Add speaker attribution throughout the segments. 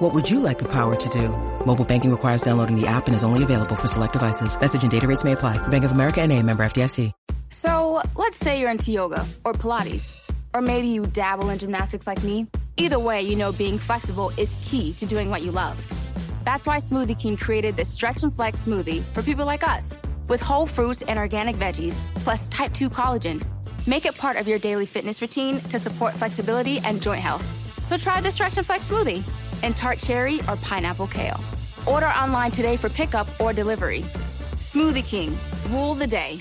Speaker 1: What would you like the power to do? Mobile banking requires downloading the app and is only available for select devices. Message and data rates may apply. Bank of America and a member FDIC.
Speaker 2: So let's say you're into yoga or Pilates, or maybe you dabble in gymnastics like me. Either way, you know being flexible is key to doing what you love. That's why Smoothie King created the Stretch and Flex smoothie for people like us, with whole fruits and organic veggies, plus type 2 collagen. Make it part of your daily fitness routine to support flexibility and joint health. So try the Stretch and Flex smoothie in tart cherry or pineapple kale. Order online today for pickup or delivery. Smoothie King, rule the day.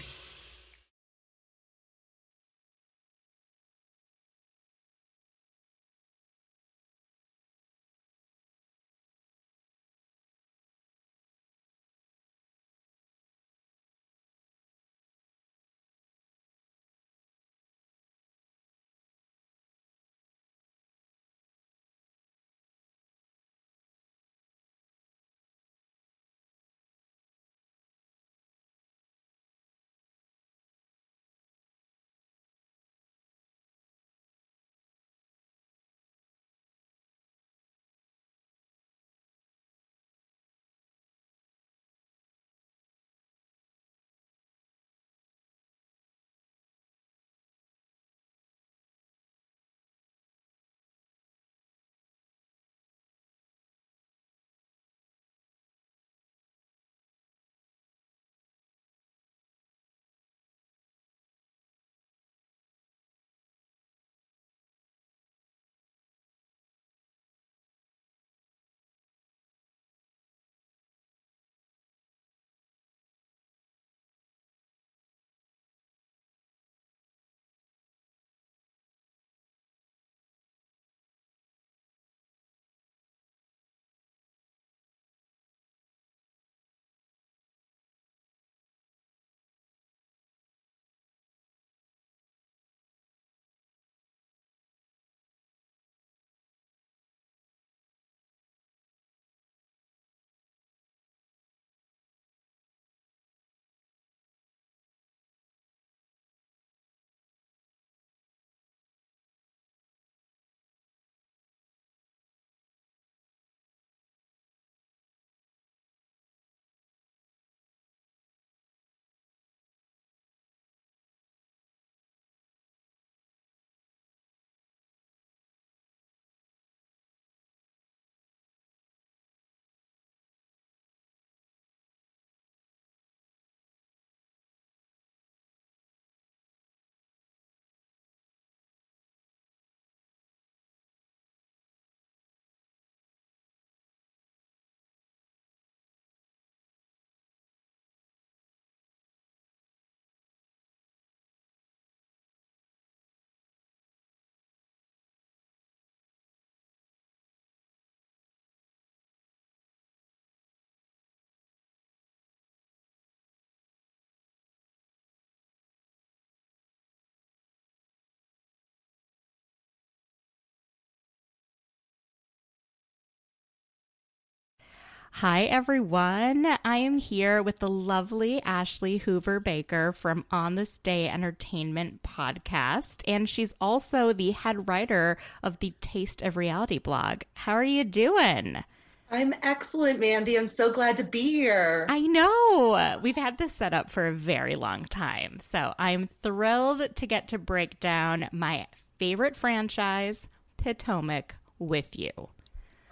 Speaker 3: Hi, everyone. I am here with the lovely Ashley Hoover Baker from On This Day Entertainment podcast, and she's also the head writer of the Taste of Reality blog. How are you doing?
Speaker 4: I'm excellent, Mandy. I'm so glad to be here.
Speaker 3: I know. We've had this set up for a very long time. So I'm thrilled to get to break down my favorite franchise, Potomac, with you.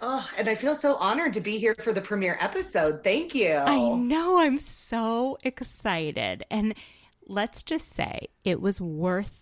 Speaker 4: Oh, and I feel so honored to be here for the premiere episode. Thank you.
Speaker 3: I know. I'm so excited. And let's just say it was worth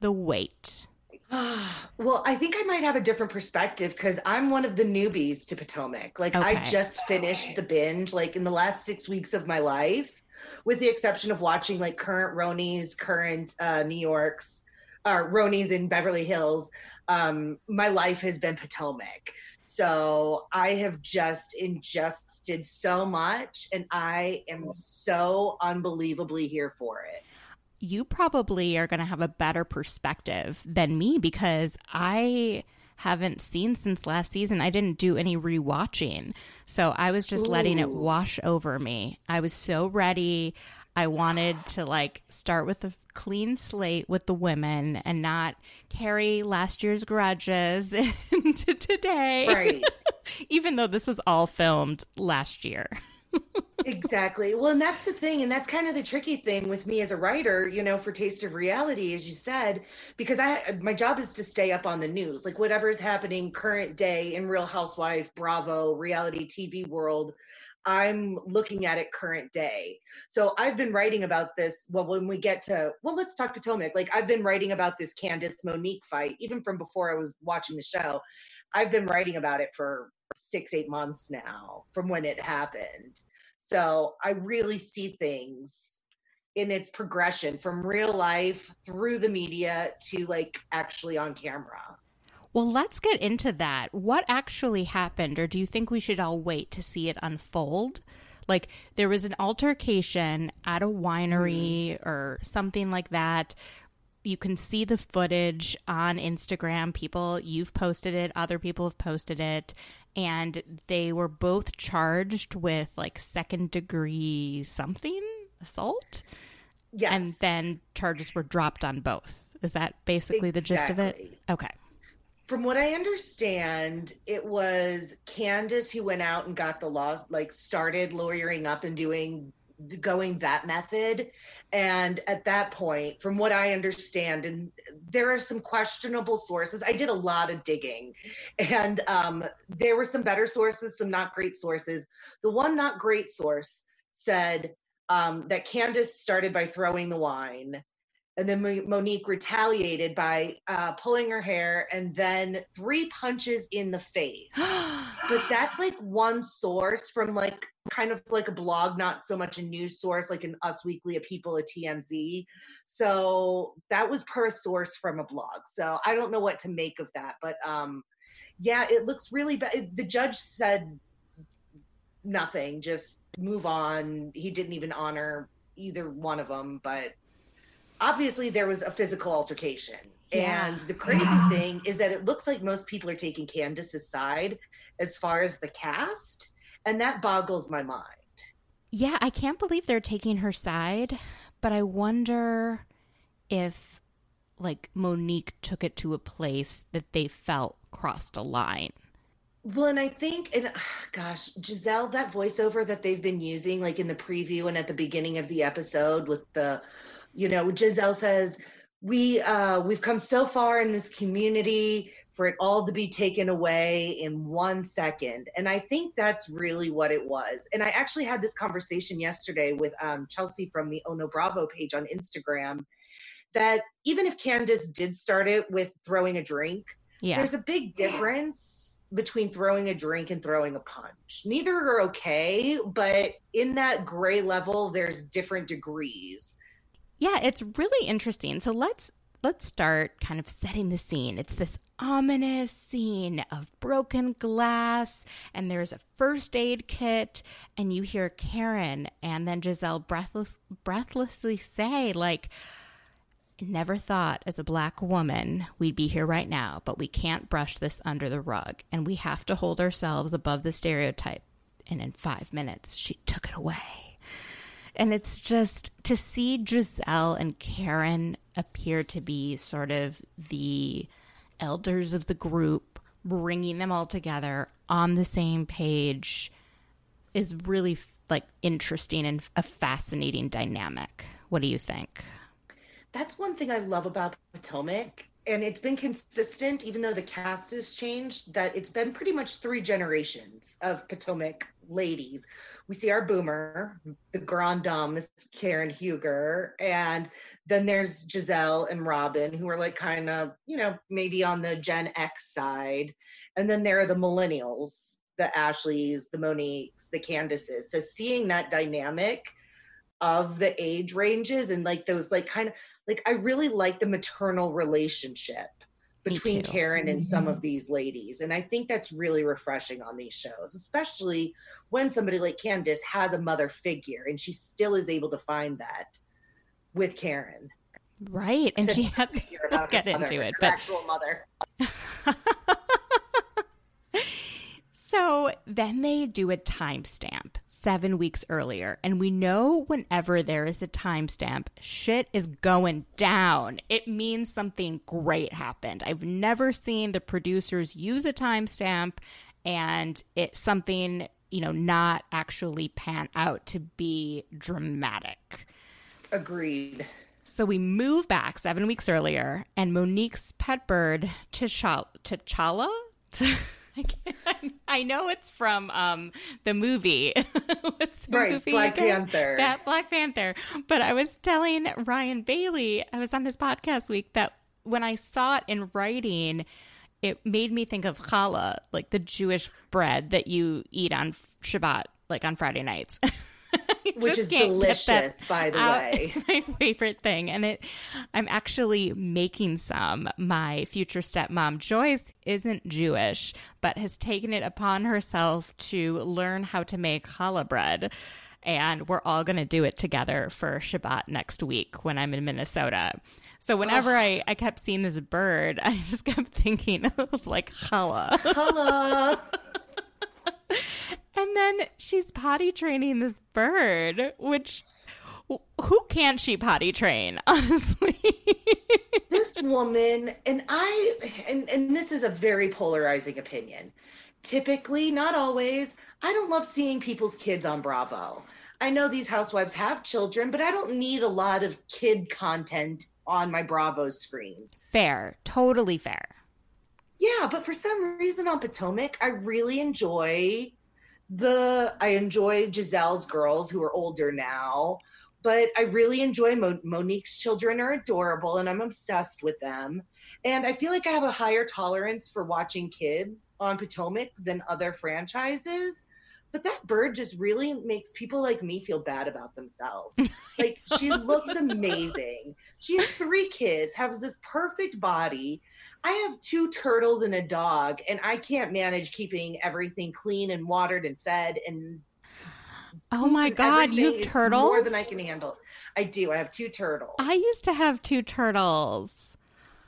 Speaker 3: the wait.
Speaker 4: well, I think I might have a different perspective because I'm one of the newbies to Potomac. Like, okay. I just finished the binge, like, in the last six weeks of my life, with the exception of watching, like, current Ronies, current uh, New York's, uh, Ronies in Beverly Hills. Um, my life has been Potomac. So I have just ingested so much and I am so unbelievably here for it.
Speaker 3: you probably are going to have a better perspective than me because I haven't seen since last season. I didn't do any rewatching. So I was just Ooh. letting it wash over me. I was so ready. I wanted to like start with a clean slate with the women and not carry last year's grudges into today.
Speaker 4: Right.
Speaker 3: Even though this was all filmed last year
Speaker 4: exactly. Well, and that's the thing. And that's kind of the tricky thing with me as a writer, you know, for Taste of Reality, as you said, because I my job is to stay up on the news, like whatever is happening current day in Real Housewife, Bravo, reality TV world. I'm looking at it current day. So I've been writing about this. Well, when we get to, well, let's talk Potomac. Like I've been writing about this Candiace Monique fight, even from before I was watching the show. I've been writing about it for six, eight months now from when it happened. So I really see things in its progression from real life through the media to like actually on camera.
Speaker 3: Well, let's get into that. What actually happened, or do you think we should all wait to see it unfold? Like, there was an altercation at a winery mm. or something like that. You can see the footage on Instagram. People, you've posted it, other people have posted it and they were both charged with like second degree something assault.
Speaker 4: Yes.
Speaker 3: And then charges were dropped on both. Is that basically exactly. the gist of it? Okay.
Speaker 4: From what I understand, it was Candiace who went out and got the law, like started lawyering up and doing going that method. And at that point, from what I understand, and there are some questionable sources, I did a lot of digging, and um, there were some better sources, some not great sources. The one not great source said um, that Candiace started by throwing the wine and then Monique retaliated by uh, pulling her hair and then three punches in the face. but that's like one source from like kind of like a blog, not so much a news source, like an Us Weekly, a People, a TMZ. So that was per source from a blog. So I don't know what to make of that, but um, yeah, it looks really bad. The judge said nothing, just move on. He didn't even honor either one of them, but obviously there was a physical altercation. Yeah. And the crazy thing is that it looks like most people are taking Candiace's side as far as the cast, and that boggles my mind.
Speaker 3: Yeah, I can't believe they're taking her side, but I wonder if like Monique took it to a place that they felt crossed a line.
Speaker 4: Well, and I think, and gosh, Giselle, that voiceover that they've been using, like in the preview and at the beginning of the episode with the you know Giselle says we uh we've come so far in this community for it all to be taken away in one second and i think that's really what it was and i actually had this conversation yesterday with um, chelsea from the ono bravo page on instagram that even if candiace did start it with throwing a drink yeah. there's a big difference between throwing a drink and throwing a punch. Neither are okay, but in that gray level, there's different degrees.
Speaker 3: Yeah, it's really interesting. So let's let's start kind of setting the scene. It's this ominous scene of broken glass, and there's a first aid kit, and you hear Karen and then Giselle breathless, breathlessly say, like, Never thought as a black woman we'd be here right now, but we can't brush this under the rug, and we have to hold ourselves above the stereotype. And in five minutes, she took it away. And it's just to see Giselle and Karen appear to be sort of the elders of the group, bringing them all together on the same page is really like interesting and a fascinating dynamic. What do you think?
Speaker 4: That's one thing I love about Potomac and it's been consistent even though the cast has changed that it's been pretty much three generations of potomac ladies we see our boomer, the grand dame is Karen Huger, and then there's Giselle and Robin, who are like kind of, you know, maybe on the Gen X side. And then there are the millennials, the Ashleys, the Moniques, the Candiaces. So seeing that dynamic of the age ranges and like those like kind of like I really like the maternal relationship between Karen and some of mm-hmm. these ladies. And I think that's really refreshing on these shows, especially when somebody like Candiace has a mother figure and she still is able to find that with Karen.
Speaker 3: Right. And she had to get into it. But
Speaker 4: actual mother.
Speaker 3: so then they do a timestamp seven weeks earlier. And we know whenever there is a timestamp, shit is going down. It means something great happened. I've never seen the producers use a timestamp and it's something, you know, not actually pan out to be dramatic.
Speaker 4: Agreed.
Speaker 3: So we move back seven weeks earlier, and Monique's pet bird, T'Challa, T'Challa? I, I know it's from um, the movie.
Speaker 4: What's the right, movie Black again? Panther.
Speaker 3: That Black Panther. But I was telling Ryan Bailey, I was on his podcast week, that when I saw it in writing, it made me think of challah, like the Jewish bread that you eat on Shabbat, like on Friday nights.
Speaker 4: Which is delicious, by the out. way.
Speaker 3: It's my favorite thing. And it I'm actually making some. My future stepmom, Joyce, isn't Jewish, but has taken it upon herself to learn how to make challah bread. And we're all going to do it together for Shabbat next week when I'm in Minnesota. So whenever oh. I, I kept seeing this bird, I just kept thinking of like challah.
Speaker 4: Challah.
Speaker 3: And then she's potty training this bird, which who can't she potty train, honestly?
Speaker 4: this woman, and I, and, and this is a very polarizing opinion. Typically, not always, I don't love seeing people's kids on Bravo. I know these housewives have children, but I don't need a lot of kid content on my Bravo screen.
Speaker 3: Fair, totally fair.
Speaker 4: Yeah, but for some reason on Potomac, I really enjoy the I enjoy Giselle's girls who are older now, but I really enjoy Mo- Monique's children are adorable and I'm obsessed with them. And I feel like I have a higher tolerance for watching kids on Potomac than other franchises. But that bird just really makes people like me feel bad about themselves. like she looks amazing. She has three kids, has this perfect body. I have two turtles and a dog, and I can't manage keeping everything clean and watered and fed and.
Speaker 3: Oh my god, you have turtles?
Speaker 4: More than I can handle. I do. I have two turtles.
Speaker 3: I used to have two turtles.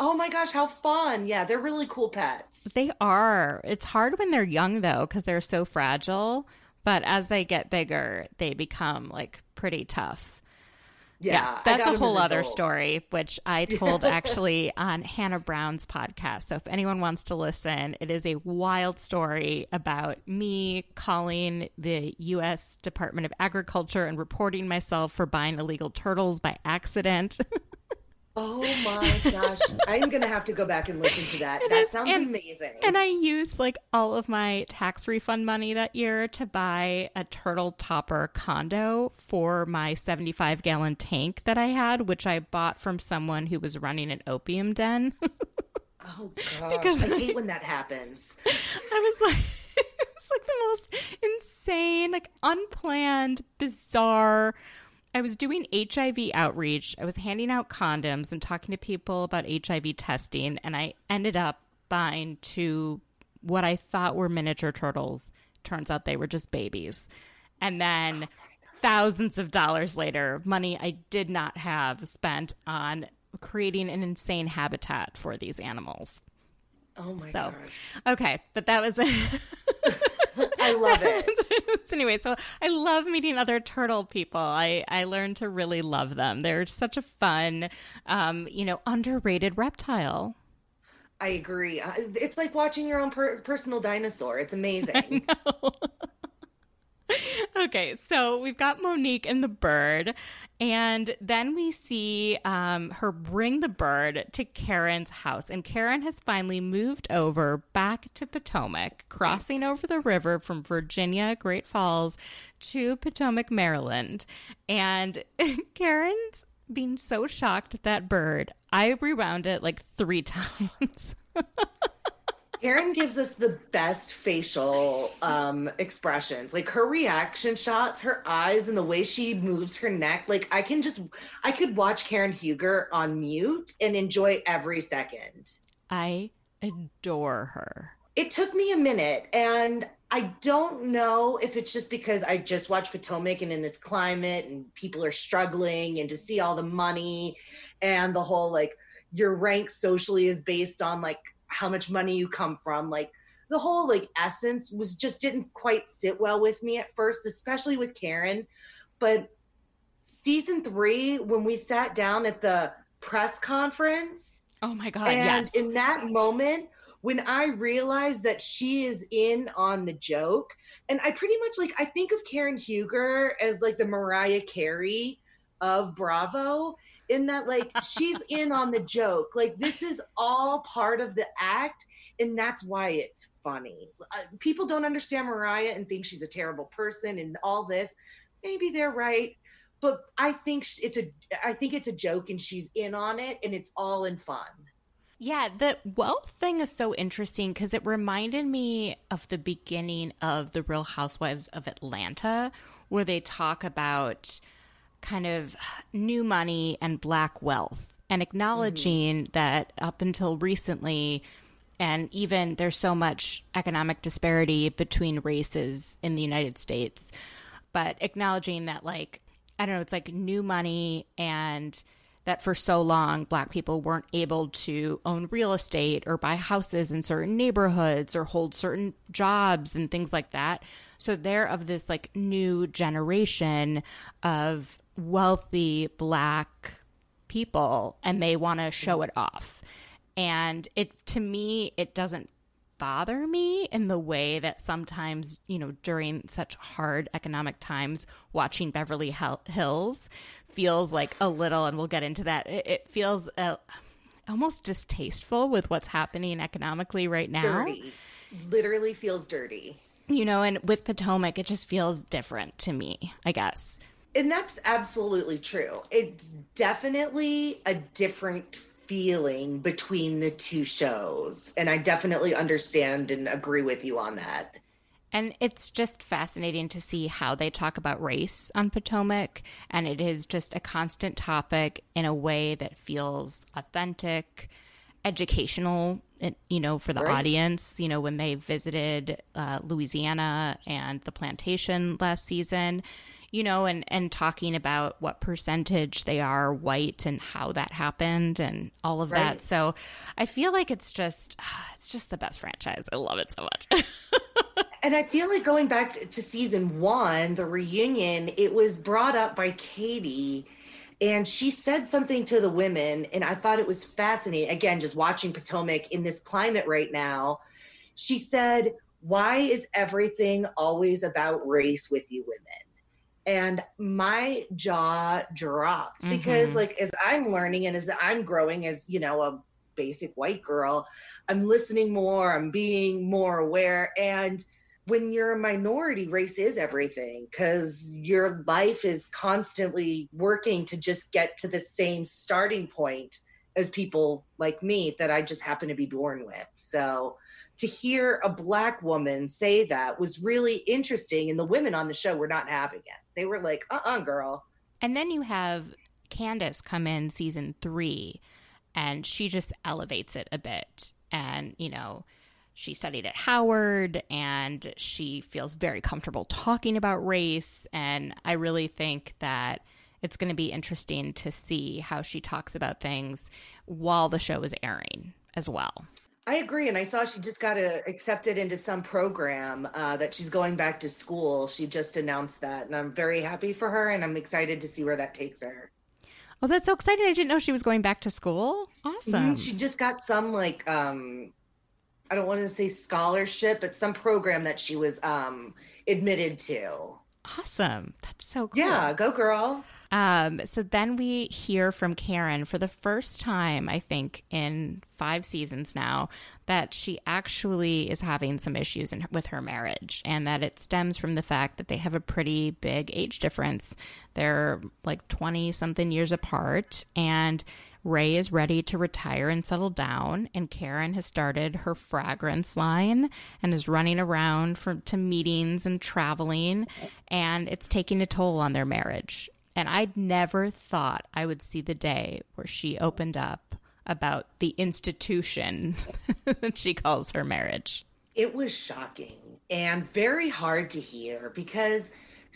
Speaker 4: Oh my gosh, how fun. Yeah, they're really cool pets.
Speaker 3: They are. It's hard when they're young though cuz they're so fragile, but as they get bigger, they become like pretty tough.
Speaker 4: Yeah,
Speaker 3: yeah that's a whole other story, which I told actually on Hannah Brown's podcast. So if anyone wants to listen, it is a wild story about me calling the U.S. Department of Agriculture and reporting myself for buying illegal turtles by accident.
Speaker 4: Oh my gosh. I'm going to have to go back and listen to that. That sounds and, amazing.
Speaker 3: And I used like all of my tax refund money that year to buy a turtle topper condo for my 75 gallon tank that I had, which I bought from someone who was running an opium den.
Speaker 4: oh gosh. Because I hate when that happens.
Speaker 3: I was like it's like the most insane, like unplanned, bizarre I was doing HIV outreach. I was handing out condoms and talking to people about HIV testing, and I ended up buying two what I thought were miniature turtles. Turns out they were just babies. And then oh thousands of dollars later, money I did not have spent on creating an insane habitat for these animals.
Speaker 4: Oh my so,
Speaker 3: gosh. Okay, but that was
Speaker 4: I love it.
Speaker 3: so anyway, so I love meeting other turtle people. I I learned to really love them. They're such a fun, um, you know, underrated reptile.
Speaker 4: I agree. Uh, it's like watching your own per- personal dinosaur. It's amazing.
Speaker 3: okay, so we've got Monique and the bird, and then we see um, her bring the bird to Karen's house. And Karen has finally moved over back to Potomac, crossing over the river from Virginia, Great Falls, to Potomac, Maryland. And Karen's being so shocked at that bird, I rewound it like three times.
Speaker 4: Karen gives us the best facial um, expressions. Like her reaction shots, her eyes, and the way she moves her neck. Like I can just, I could watch Karen Huger on mute and enjoy every second.
Speaker 3: I adore her.
Speaker 4: It took me a minute, and I don't know if it's just because I just watched Potomac and in this climate and people are struggling and to see all the money and the whole like your rank socially is based on like how much money you come from. Like the whole like essence was just didn't quite sit well with me at first, especially with Karen. But season three, when we sat down at the press conference.
Speaker 3: Oh my God.
Speaker 4: And
Speaker 3: yes.
Speaker 4: in that moment, when I realized that she is in on the joke, and I pretty much like I think of Karen Huger as like the Mariah Carey of Bravo, in that like she's in on the joke. Like this is all part of the act, and that's why it's funny. Uh, people don't understand Mariah and think she's a terrible person and all this. Maybe they're right, but I think it's a I think it's a joke, and she's in on it, and it's all in fun.
Speaker 3: Yeah, the wealth thing is so interesting because it reminded me of the beginning of The Real Housewives of Atlanta, where they talk about kind of new money and black wealth and acknowledging mm-hmm. that up until recently, and even there's so much economic disparity between races in the United States, but acknowledging that, like, I don't know, it's like new money and that for so long black people weren't able to own real estate or buy houses in certain neighborhoods or hold certain jobs and things like that. So they're of this like new generation of wealthy black people and they want to show it off. And it to me it doesn't bother me in the way that sometimes, you know, during such hard economic times, watching Beverly Hills feels like a little, and we'll get into that. It, feels uh, almost distasteful with what's happening economically right now.
Speaker 4: Dirty. Literally feels dirty.
Speaker 3: You know, and with Potomac, it just feels different to me, I guess.
Speaker 4: And that's absolutely true. It's definitely a different feeling between the two shows. And I definitely understand and agree with you on that.
Speaker 3: And it's just fascinating to see how they talk about race on Potomac. And it is just a constant topic in a way that feels authentic, educational, you know, for the right. audience. You know, when they visited uh, Louisiana and the plantation last season, you know, and, and talking about what percentage they are white and how that happened and all of right. that. So I feel like it's just, it's just the best franchise. I love it so much.
Speaker 4: and I feel like going back to season one, the reunion, it was brought up by Katie and she said something to the women and i thought it was fascinating again just watching potomac in this climate right now she said why is everything always about race with you women and my jaw dropped mm-hmm. because like as i'm learning and as i'm growing as you know a basic white girl i'm listening more i'm being more aware and when you're a minority race is everything because your life is constantly working to just get to the same starting point as people like me that i just happen to be born with so to hear a black woman say that was really interesting and the women on the show were not having it. They were like uh-uh girl.
Speaker 3: And then you have Candiace come in season three and she just elevates it a bit. And you know she studied at howard and she feels very comfortable talking about race. And i really think that it's going to be interesting to see how she talks about things while the show is airing as well
Speaker 4: I agree, and I saw she just got a, accepted into some program uh, that she's going back to school. She just announced that, and I'm very happy for her, and I'm excited to see where that takes her.
Speaker 3: Oh, that's so exciting! I didn't know she was going back to school. Awesome. Mm-hmm.
Speaker 4: She just got some like um, I don't want to say scholarship, but some program that she was um admitted to.
Speaker 3: Awesome. That's so cool.
Speaker 4: Yeah, go girl.
Speaker 3: Um, so then we hear from Karen for the first time, I think, in five seasons now, that she actually is having some issues in, with her marriage and that it stems from the fact that they have a pretty big age difference. They're like 20 something years apart. And Ray is ready to retire and settle down, and Karen has started her fragrance line and is running around for, to meetings and traveling, and it's taking a toll on their marriage. And I'd never thought I would see the day where she opened up about the institution that she calls her marriage.
Speaker 4: It was shocking and very hard to hear because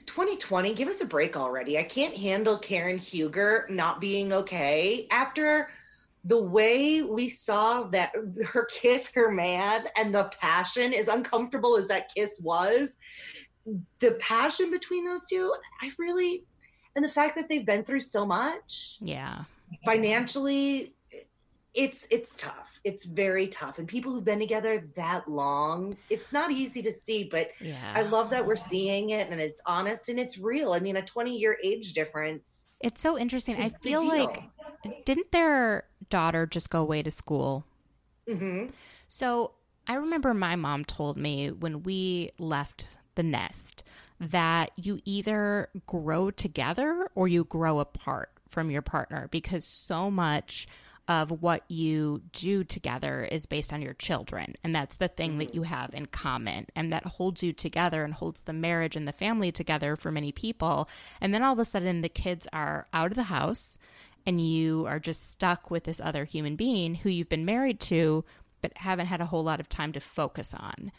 Speaker 4: 2020, give us a break already. I can't handle Karen Huger not being okay after the way we saw that her kiss her man and the passion, as uncomfortable as that kiss was, the passion between those two, I really, and the fact that they've been through so much.
Speaker 3: Yeah.
Speaker 4: Financially, it's it's tough it's very tough and people who've been together that long it's not easy to see but yeah. i love that we're seeing it and it's honest and it's real i mean a 20 year age difference
Speaker 3: it's so interesting i feel like didn't their daughter just go away to school
Speaker 4: mm-hmm.
Speaker 3: so i remember my mom told me when we left the nest that you either grow together or you grow apart from your partner because so much of what you do together is based on your children. And that's the thing that mm-hmm. you have in common. And that holds you together and holds the marriage and the family together for many people. And then all of a sudden, the kids are out of the house and you are just stuck with this other human being who you've been married to, but haven't had a whole lot of time to focus on.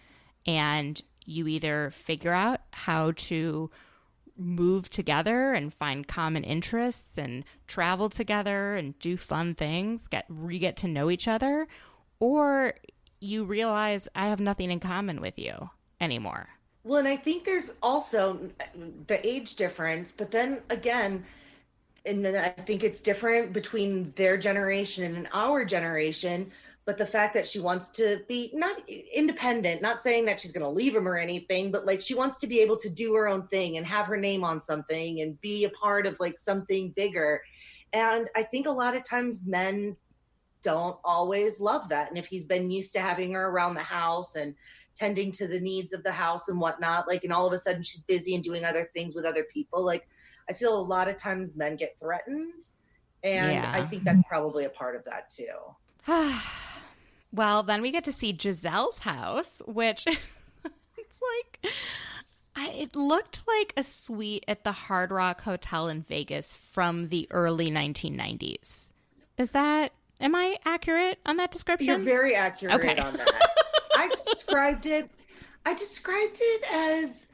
Speaker 3: And you either figure out how to move together and find common interests and travel together and do fun things, get re get to know each other, or you realize I have nothing in common with you anymore.
Speaker 4: Well, and I think there's also uh, the age difference, but then again, and then I think it's different between their generation and our generation but the fact that she wants to be not independent not saying that she's going to leave him or anything but like she wants to be able to do her own thing and have her name on something and be a part of like something bigger. And i think a lot of times men don't always love that. And if he's been used to having her around the house and tending to the needs of the house and whatnot like and all of a sudden she's busy and doing other things with other people like i feel a lot of times men get threatened. And yeah. i think that's probably a part of that too
Speaker 3: Well, then we get to see Giselle's house, which it's like I, it looked like a suite at the Hard Rock Hotel in Vegas from the early 1990s. Is that am I accurate on that description?
Speaker 4: You're very accurate okay. on that. I described it I described it as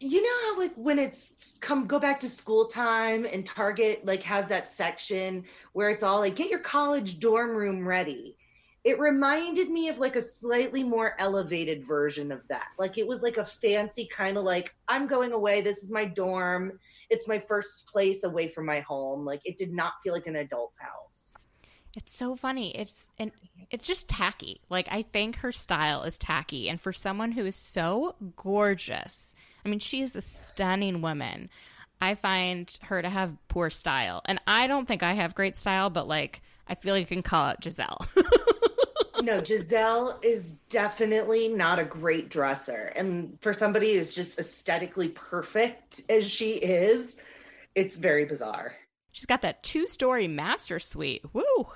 Speaker 4: you know how like when it's come go back to school time and Target like has that section where it's all like get your college dorm room ready it reminded me of like a slightly more elevated version of that. Like it was like a fancy kind of like I'm going away. This is my dorm. It's my first place away from my home. Like it did not feel like an adult house.
Speaker 3: It's so funny. It's and it's just tacky. Like I think her style is tacky and for someone who is so gorgeous. I mean, she is a stunning woman. I find her to have poor style. And I don't think I have great style, but like I feel like you can call out Giselle.
Speaker 4: no, Giselle is definitely not a great dresser. And for somebody who's just aesthetically perfect as she is, it's very bizarre.
Speaker 3: She's got that two story master suite. Woo!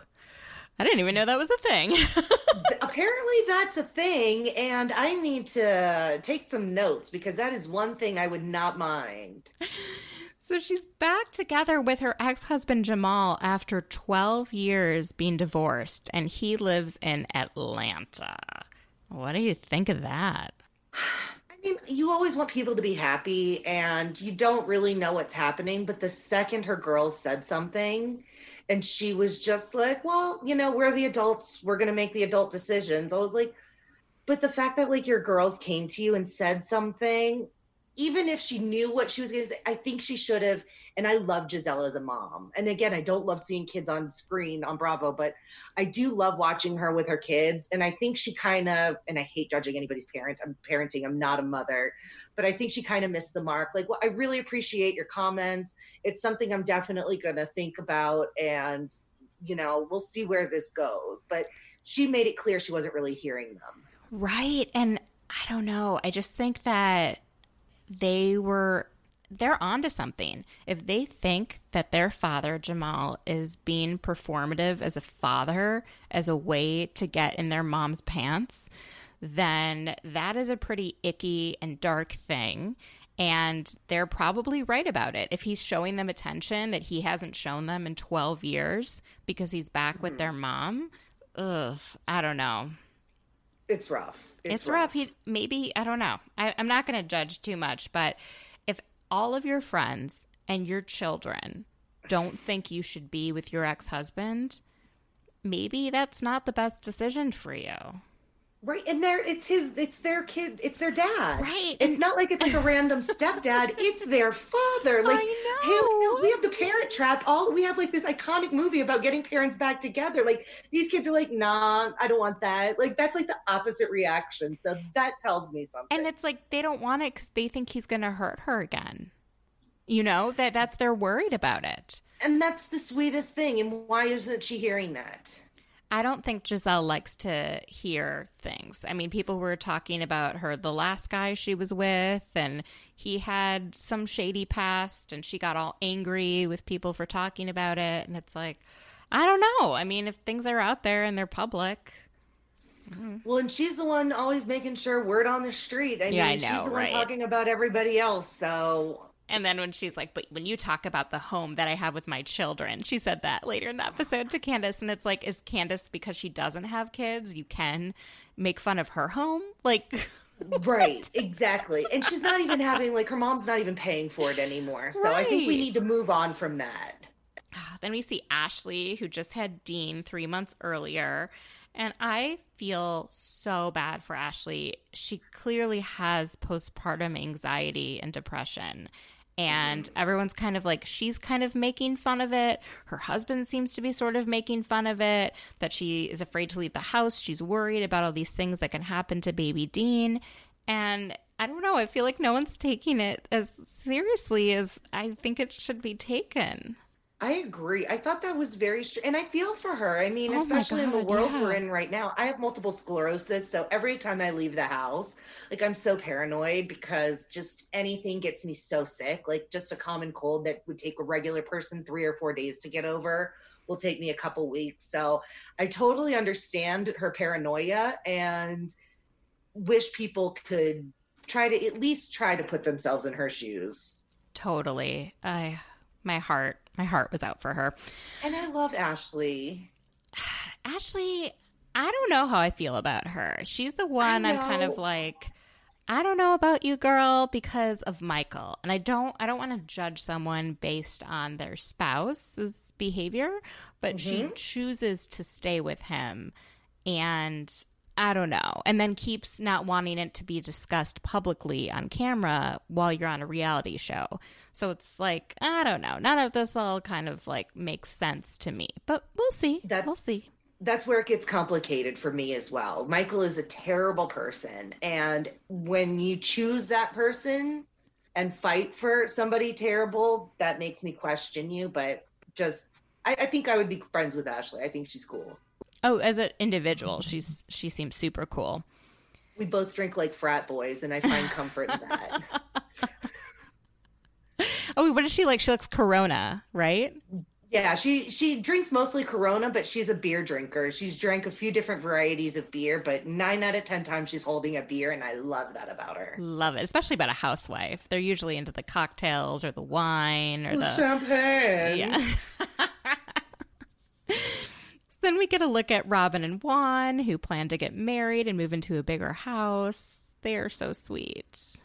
Speaker 3: I didn't even know that was a thing.
Speaker 4: Apparently, that's a thing. And I need to take some notes because that is one thing I would not mind.
Speaker 3: So she's back together with her ex husband Jamal after 12 years being divorced, and he lives in Atlanta. What do you think of that?
Speaker 4: I mean, you always want people to be happy, and you don't really know what's happening. But the second her girls said something, and she was just like, well, you know, we're the adults, we're going to make the adult decisions. I was like, but the fact that like your girls came to you and said something even if she knew what she was going to say, I think she should have. And I love Giselle as a mom. And again, I don't love seeing kids on screen on Bravo, but I do love watching her with her kids. And I think she kind of, and I hate judging anybody's parent. I'm parenting, I'm not a mother, but I think she kind of missed the mark. Like, well, I really appreciate your comments. It's something I'm definitely going to think about. And, you know, we'll see where this goes. But she made it clear she wasn't really hearing them.
Speaker 3: Right. And I don't know. I just think that they were they're onto something. If they think that their father, Jamal, is being performative as a father, as a way to get in their mom's pants, then that is a pretty icky and dark thing. And they're probably right about it. If he's showing them attention that he hasn't shown them in 12 years because he's back mm-hmm. with their mom, ugh, I don't know.
Speaker 4: It's rough.
Speaker 3: It's, it's rough. rough. He maybe I don't know. I, I'm not going to judge too much, but if all of your friends and your children don't think you should be with your ex husband, maybe that's not the best decision for you.
Speaker 4: Right, and there it's his, it's their kid, it's their dad.
Speaker 3: Right,
Speaker 4: it's not like it's like a random stepdad; it's their father. Like, Hayley Mills, we have the Parent Trap. All we have like this iconic movie about getting parents back together. Like these kids are like, nah, I don't want that. Like that's like the opposite reaction. So that tells me something.
Speaker 3: And it's like they don't want it because they think he's going to hurt her again. You know that that's they're worried about it.
Speaker 4: And that's the sweetest thing. And why isn't she hearing that?
Speaker 3: I don't think Giselle likes to hear things. I mean, people were talking about her, the last guy she was with, and he had some shady past, and she got all angry with people for talking about it. And it's like, I don't know. I mean, if things are out there and they're public.
Speaker 4: Mm-hmm. Well, and she's the one always making sure word on the street. I yeah, mean, I know, she's the right? one talking about everybody else. So
Speaker 3: and then when she's like, but when you talk about the home that I have with my children, she said that later in the episode to Candiace. And it's like, is Candiace, because she doesn't have kids, you can make fun of her home? Like,
Speaker 4: right, exactly. And she's not even having, like, her mom's not even paying for it anymore. So right. I think we need to move on from that.
Speaker 3: Ah, then we see Ashley, who just had Dean three months earlier. And I feel so bad for Ashley. She clearly has postpartum anxiety and depression and everyone's kind of like she's kind of making fun of it. Her husband seems to be sort of making fun of it that she is afraid to leave the house. She's worried about all these things that can happen to baby dean. And i don't know i feel like no one's taking it as seriously as i think it should be taken
Speaker 4: I agree. I thought that was very str- and I feel for her. I mean, oh especially God, in the world yeah. we're in right now. I have multiple sclerosis, so every time I leave the house, like I'm so paranoid because just anything gets me so sick. Like just a common cold that would take a regular person 3 or 4 days to get over will take me a couple weeks. So, I totally understand her paranoia and wish people could try to at least try to put themselves in her shoes.
Speaker 3: Totally. I my heart my heart was out for her.
Speaker 4: And I love Ashley.
Speaker 3: Ashley, I don't know how I feel about her. She's the one I'm kind of like I don't know about you girl because of Michael. And I don't I don't want to judge someone based on their spouse's behavior, but mm-hmm. she chooses to stay with him and I don't know. And then keeps not wanting it to be discussed publicly on camera while you're on a reality show. So it's like, I don't know. None of this all kind of like makes sense to me. But we'll see. That's, we'll see.
Speaker 4: That's where it gets complicated for me as well. Michael is a terrible person. And when you choose that person and fight for somebody terrible, that makes me question you. But just, I, I think I would be friends with Ashley. I think she's cool.
Speaker 3: Oh, as an individual, she's she seems super cool.
Speaker 4: We both drink like frat boys, and I find comfort in that.
Speaker 3: oh, what is she like? She likes Corona, right?
Speaker 4: Yeah, she she drinks mostly Corona, but she's a beer drinker. She's drank a few different varieties of beer, but nine out of ten times she's holding a beer, and I love that about her.
Speaker 3: Love it, especially about a housewife. They're usually into the cocktails or the wine or the, the
Speaker 4: champagne.
Speaker 3: Yeah. Then we get a look at Robin and Juan, who plan to get married and move into a bigger house. They are so sweet.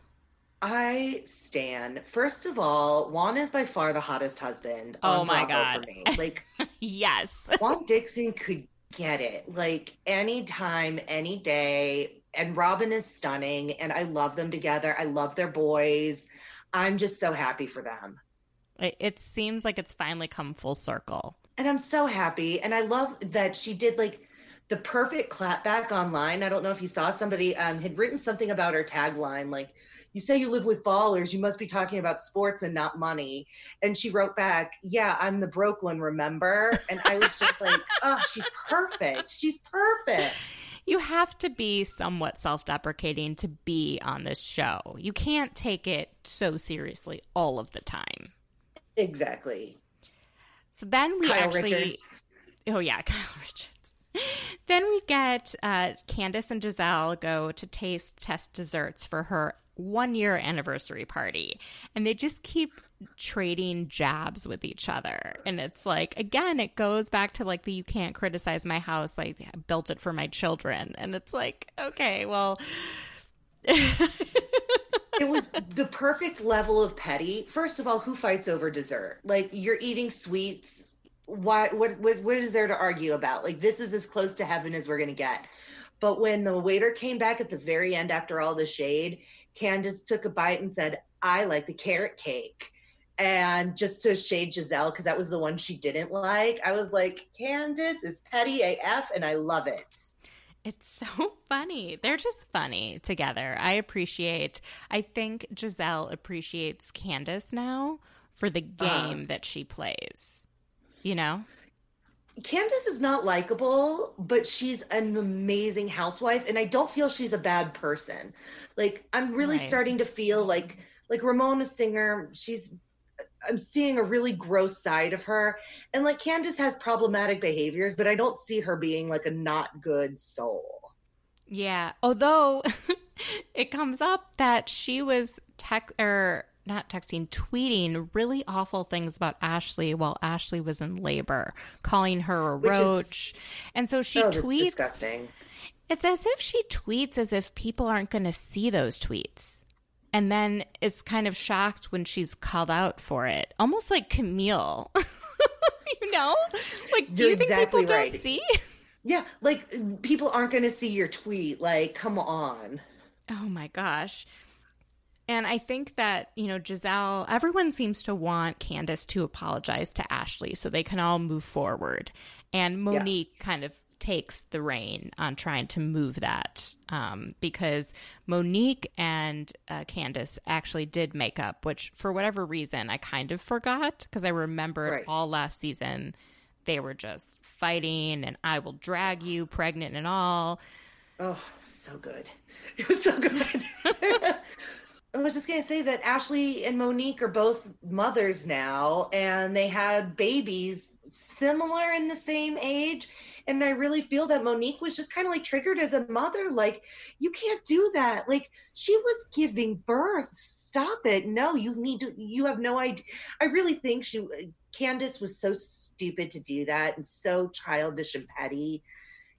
Speaker 4: I stand. First of all, Juan is by far the hottest husband.
Speaker 3: Oh my god! For me.
Speaker 4: Like,
Speaker 3: yes,
Speaker 4: Juan Dixon could get it. Like anytime, any day. And Robin is stunning, and I love them together. I love their boys. I'm just so happy for them.
Speaker 3: It seems like it's finally come full circle
Speaker 4: and I'm so happy. And I love that she did like the perfect clapback online. I don't know if you saw somebody um, had written something about her tagline, like, you say you live with ballers, you must be talking about sports and not money. And she wrote back, Yeah, I'm the broke one, remember? And I was just like, Oh, she's perfect. She's perfect.
Speaker 3: You have to be somewhat self deprecating to be on this show. You can't take it so seriously all of the time.
Speaker 4: Exactly.
Speaker 3: So then we
Speaker 4: Kyle
Speaker 3: actually.
Speaker 4: Richards.
Speaker 3: Oh, yeah, Kyle Richards. then we get uh, Candiace and Giselle go to taste test desserts for her one year anniversary party. And they just keep trading jabs with each other. And it's like, again, it goes back to like the you can't criticize my house. Like, I built it for my children. And it's like, okay, well.
Speaker 4: it was the perfect level of petty. First of all, who fights over dessert? Like, you're eating sweets. Why? What, what? What is there to argue about? Like, this is as close to heaven as we're to get. But when the waiter came back at the very end after all the shade, Candiace took a bite and said, I like the carrot cake and just to shade Giselle, because that was the one she didn't like. I was like, Candiace is petty AF, and I love it.
Speaker 3: It's so funny. They're just funny together. I appreciate. I think Giselle appreciates Candiace now for the uh-huh. game uh, that she plays. You know.
Speaker 4: Candiace is not likable, but she's an amazing housewife, and I don't feel she's a bad person. Like I'm really right. starting to feel like like Ramona Singer, she's I'm seeing a really gross side of her. And like Candiace has problematic behaviors, but I don't see her being like a not good soul.
Speaker 3: Yeah. Although it comes up that she was tech or not texting, tweeting really awful things about Ashley while Ashley was in labor, calling her a Which roach. Is, and so she oh, tweets.
Speaker 4: Disgusting.
Speaker 3: It's as if she tweets as if people aren't going to see those tweets and then is kind of shocked when she's called out for it, almost like Camille. you know, like do You're you think exactly people right. don't see?
Speaker 4: Yeah, like people aren't going to see your tweet. Like, come on.
Speaker 3: Oh my gosh. And I think that, you know, Giselle, everyone seems to want Candiace to apologize to Ashley so they can all move forward. And Monique yes. kind of takes the reign on trying to move that um, because Monique and uh, Candiace actually did make up, which for whatever reason I kind of forgot because I remember right. all last season they were just fighting and I will drag you, pregnant and all.
Speaker 4: Oh, so good. It was so good. I was just going to say that Ashley and Monique are both mothers now, and they had babies similar in the same age and i really feel that monique was just kind of like triggered as a mother like you can't do that. Like she was giving birth. Stop it. No you need to you have no idea i really think she uh, candiace was so stupid to do that and so childish and petty.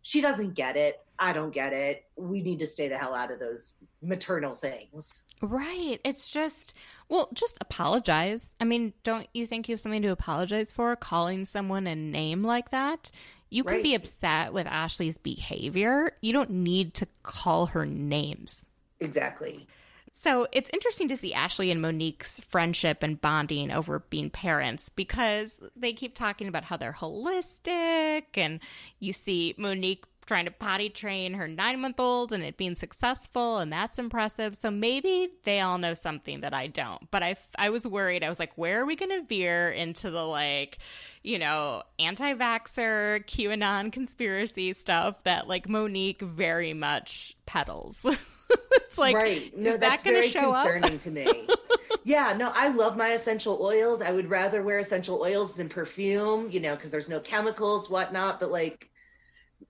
Speaker 4: She doesn't get it. I don't get it. We need to stay the hell out of those maternal things.
Speaker 3: Right. It's just well, just apologize. I mean, don't you think you have something to apologize for? Calling someone a name like that? You can right. be upset with Ashley's behavior. You don't need to call her names.
Speaker 4: Exactly.
Speaker 3: So it's interesting to see Ashley and Monique's friendship and bonding over being parents because they keep talking about how they're holistic. And you see Monique trying to potty train her nine month old and it being successful, and that's impressive. So maybe they all know something that I don't. But I, I was worried. I was like, where are we going to veer into the like, you know, anti vaxxer, QAnon conspiracy stuff that like Monique very much peddles? it's like, right. no, that's that very concerning
Speaker 4: up? to me. yeah, no, I love my essential oils. I would rather wear essential oils than perfume, you know, because there's no chemicals, whatnot. But like,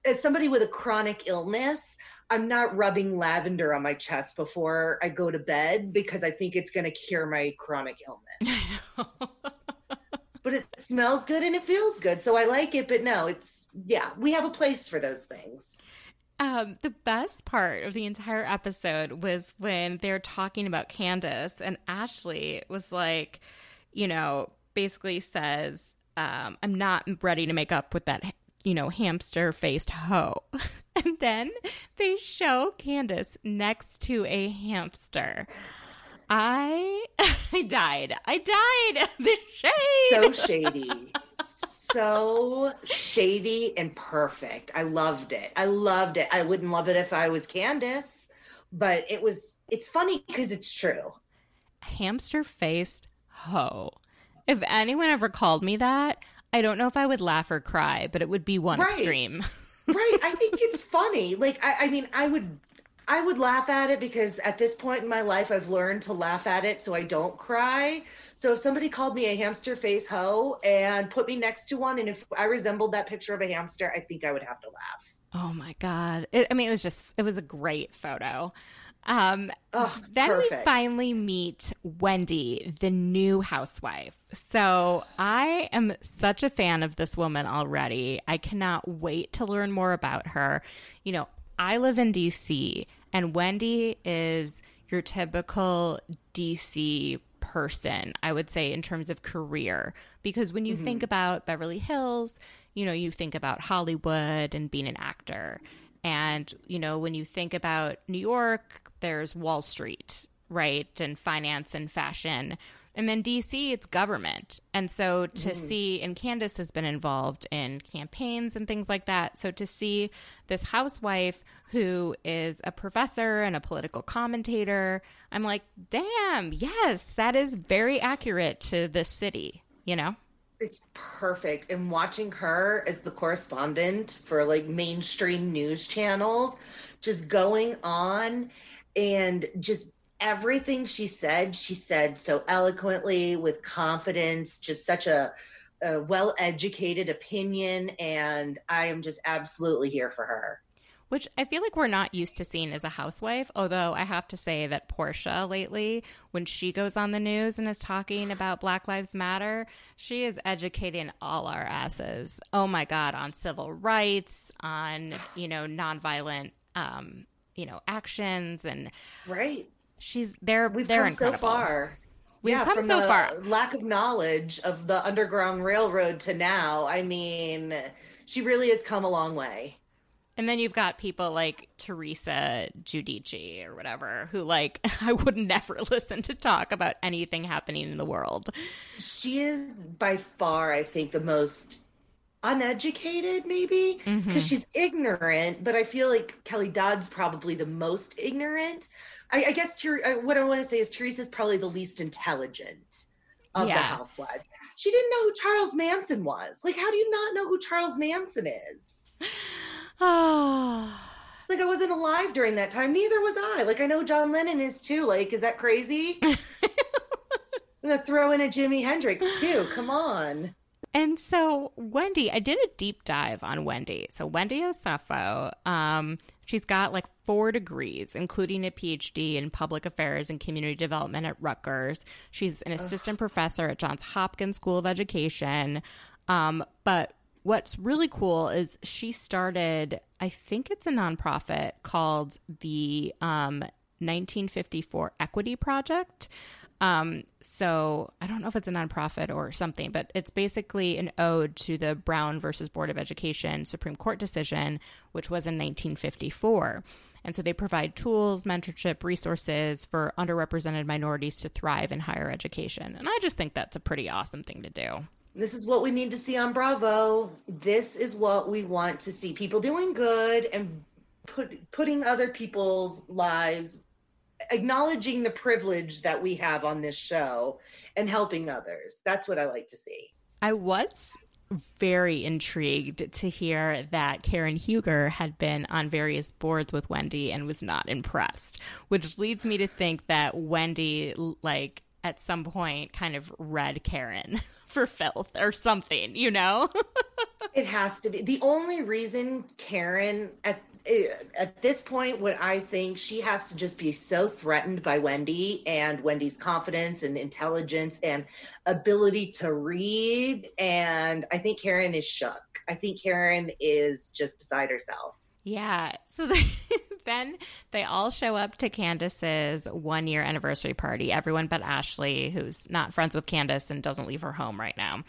Speaker 4: as somebody with a chronic illness, I'm not rubbing lavender on my chest before I go to bed because I think it's going to cure my chronic illness. but it smells good and it feels good. So I like it. But no, it's, yeah, we have a place for those things.
Speaker 3: Um, the best part of the entire episode was when they're talking about Candiace and Ashley was like, you know, basically says, um, I'm not ready to make up with that you know, hamster faced hoe. and then they show Candiace next to a hamster. I I died. I died. The shade.
Speaker 4: So shady. so shady and perfect. I loved it. I loved it. I wouldn't love it if I was Candiace, but it was it's funny because it's true.
Speaker 3: Hamster faced hoe. If anyone ever called me that, I don't know if I would laugh or cry, but it would be one right. extreme.
Speaker 4: right. I think it's funny. Like I, I mean, I would I would laugh at it because at this point in my life I've learned to laugh at it so I don't cry. So if somebody called me a hamster face hoe and put me next to one and if I resembled that picture of a hamster, I think I would have to laugh.
Speaker 3: Oh my god. It, I mean it was just it was a great photo. Um, oh, then perfect. we finally meet Wendy, the new housewife. So I am such a fan of this woman already. I cannot wait to learn more about her. You know, I live in DC, and Wendy is your typical DC person, I would say, in terms of career. Because when you mm-hmm. think about Beverly Hills, you know, you think about Hollywood and being an actor. And, you know, when you think about New York, there's Wall Street, right? And finance and fashion. And then DC, it's government. And so to mm. see, and Candiace has been involved in campaigns and things like that. So to see this housewife who is a professor and a political commentator, I'm like, damn, yes, that is very accurate to this city, you know?
Speaker 4: It's perfect. And watching her as the correspondent for like mainstream news channels, just going on and just everything she said, she said so eloquently with confidence, just such a, a well educated opinion. And I am just absolutely here for her
Speaker 3: which I feel like we're not used to seeing as a housewife. Although I have to say that Portia lately, when she goes on the news and is talking about Black Lives Matter, she is educating all our asses. Oh my God, on civil rights, on, you know, nonviolent, um, you know, actions and.
Speaker 4: Right.
Speaker 3: She's there. We've they're
Speaker 4: come
Speaker 3: incredible.
Speaker 4: so far.
Speaker 3: We've yeah, come so far.
Speaker 4: Lack of knowledge of the Underground Railroad to now. I mean, she really has come a long way.
Speaker 3: And then you've got people like Teresa Giudice or whatever, who like I would never listen to talk about anything happening in the world.
Speaker 4: She is by far, I think, the most uneducated, maybe because mm-hmm. she's ignorant. But I feel like Kelly Dodd's probably the most ignorant. I, I guess Ter- what I want to say is Teresa's probably the least intelligent of yeah. the housewives. She didn't know who Charles Manson was. Like, how do you not know who Charles Manson is? like I wasn't alive during that time. Neither was I. Like I know John Lennon is too. Like, is that crazy? I'm gonna throw in a Jimi Hendrix too. Come on.
Speaker 3: And so Wendy, I did a deep dive on Wendy. So Wendy Osefo, um, she's got like four degrees, including a PhD in public affairs and community development at Rutgers. She's an assistant Ugh. professor at Johns Hopkins School of Education. Um, but what's really cool is she started, I think it's a nonprofit called the um, 1954 Equity Project. Um, so I don't know if it's a nonprofit or something, but it's basically an ode to the Brown versus Board of Education Supreme Court decision, which was in 1954. And so they provide tools, mentorship, resources for underrepresented minorities to thrive in higher education. And I just think that's a pretty awesome thing to do.
Speaker 4: This is what we need to see on Bravo. This is what we want to see people doing good and put, putting other people's lives, acknowledging the privilege that we have on this show and helping others. That's what I like to see.
Speaker 3: I was very intrigued to hear that Karen Huger had been on various boards with Wendy and was not impressed, which leads me to think that Wendy, like, at some point kind of read Karen for filth or something, you know?
Speaker 4: it has to be. The only reason Karen at eh, at this point what I think she has to just be so threatened by Wendy and Wendy's confidence and intelligence and ability to read and I think Karen is shook. I think Karen is just beside herself.
Speaker 3: Yeah. So they, then they all show up to Candiace's one year anniversary party, everyone but Ashley, who's not friends with Candiace and doesn't leave her home right now.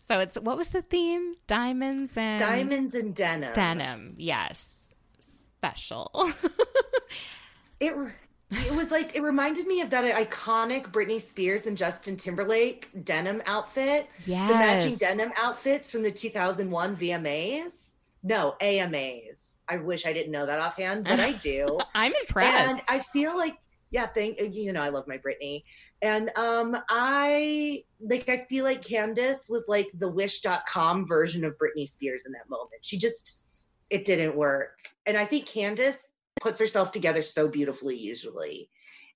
Speaker 3: So it's what was the theme? Diamonds and
Speaker 4: Diamonds and denim.
Speaker 3: Denim, yes. Special.
Speaker 4: it it was like it reminded me of that iconic Britney Spears and Justin Timberlake denim outfit.
Speaker 3: Yes.
Speaker 4: The matching denim outfits from the 2001 VMAs. No, AMAs. I wish I didn't know that offhand, but I do.
Speaker 3: I'm impressed.
Speaker 4: And I feel like, yeah, thank you know, I love my Britney. And um I like I feel like Candiace was like the wish.com version of Britney Spears in that moment. She just it didn't work. And I think Candiace puts herself together so beautifully usually.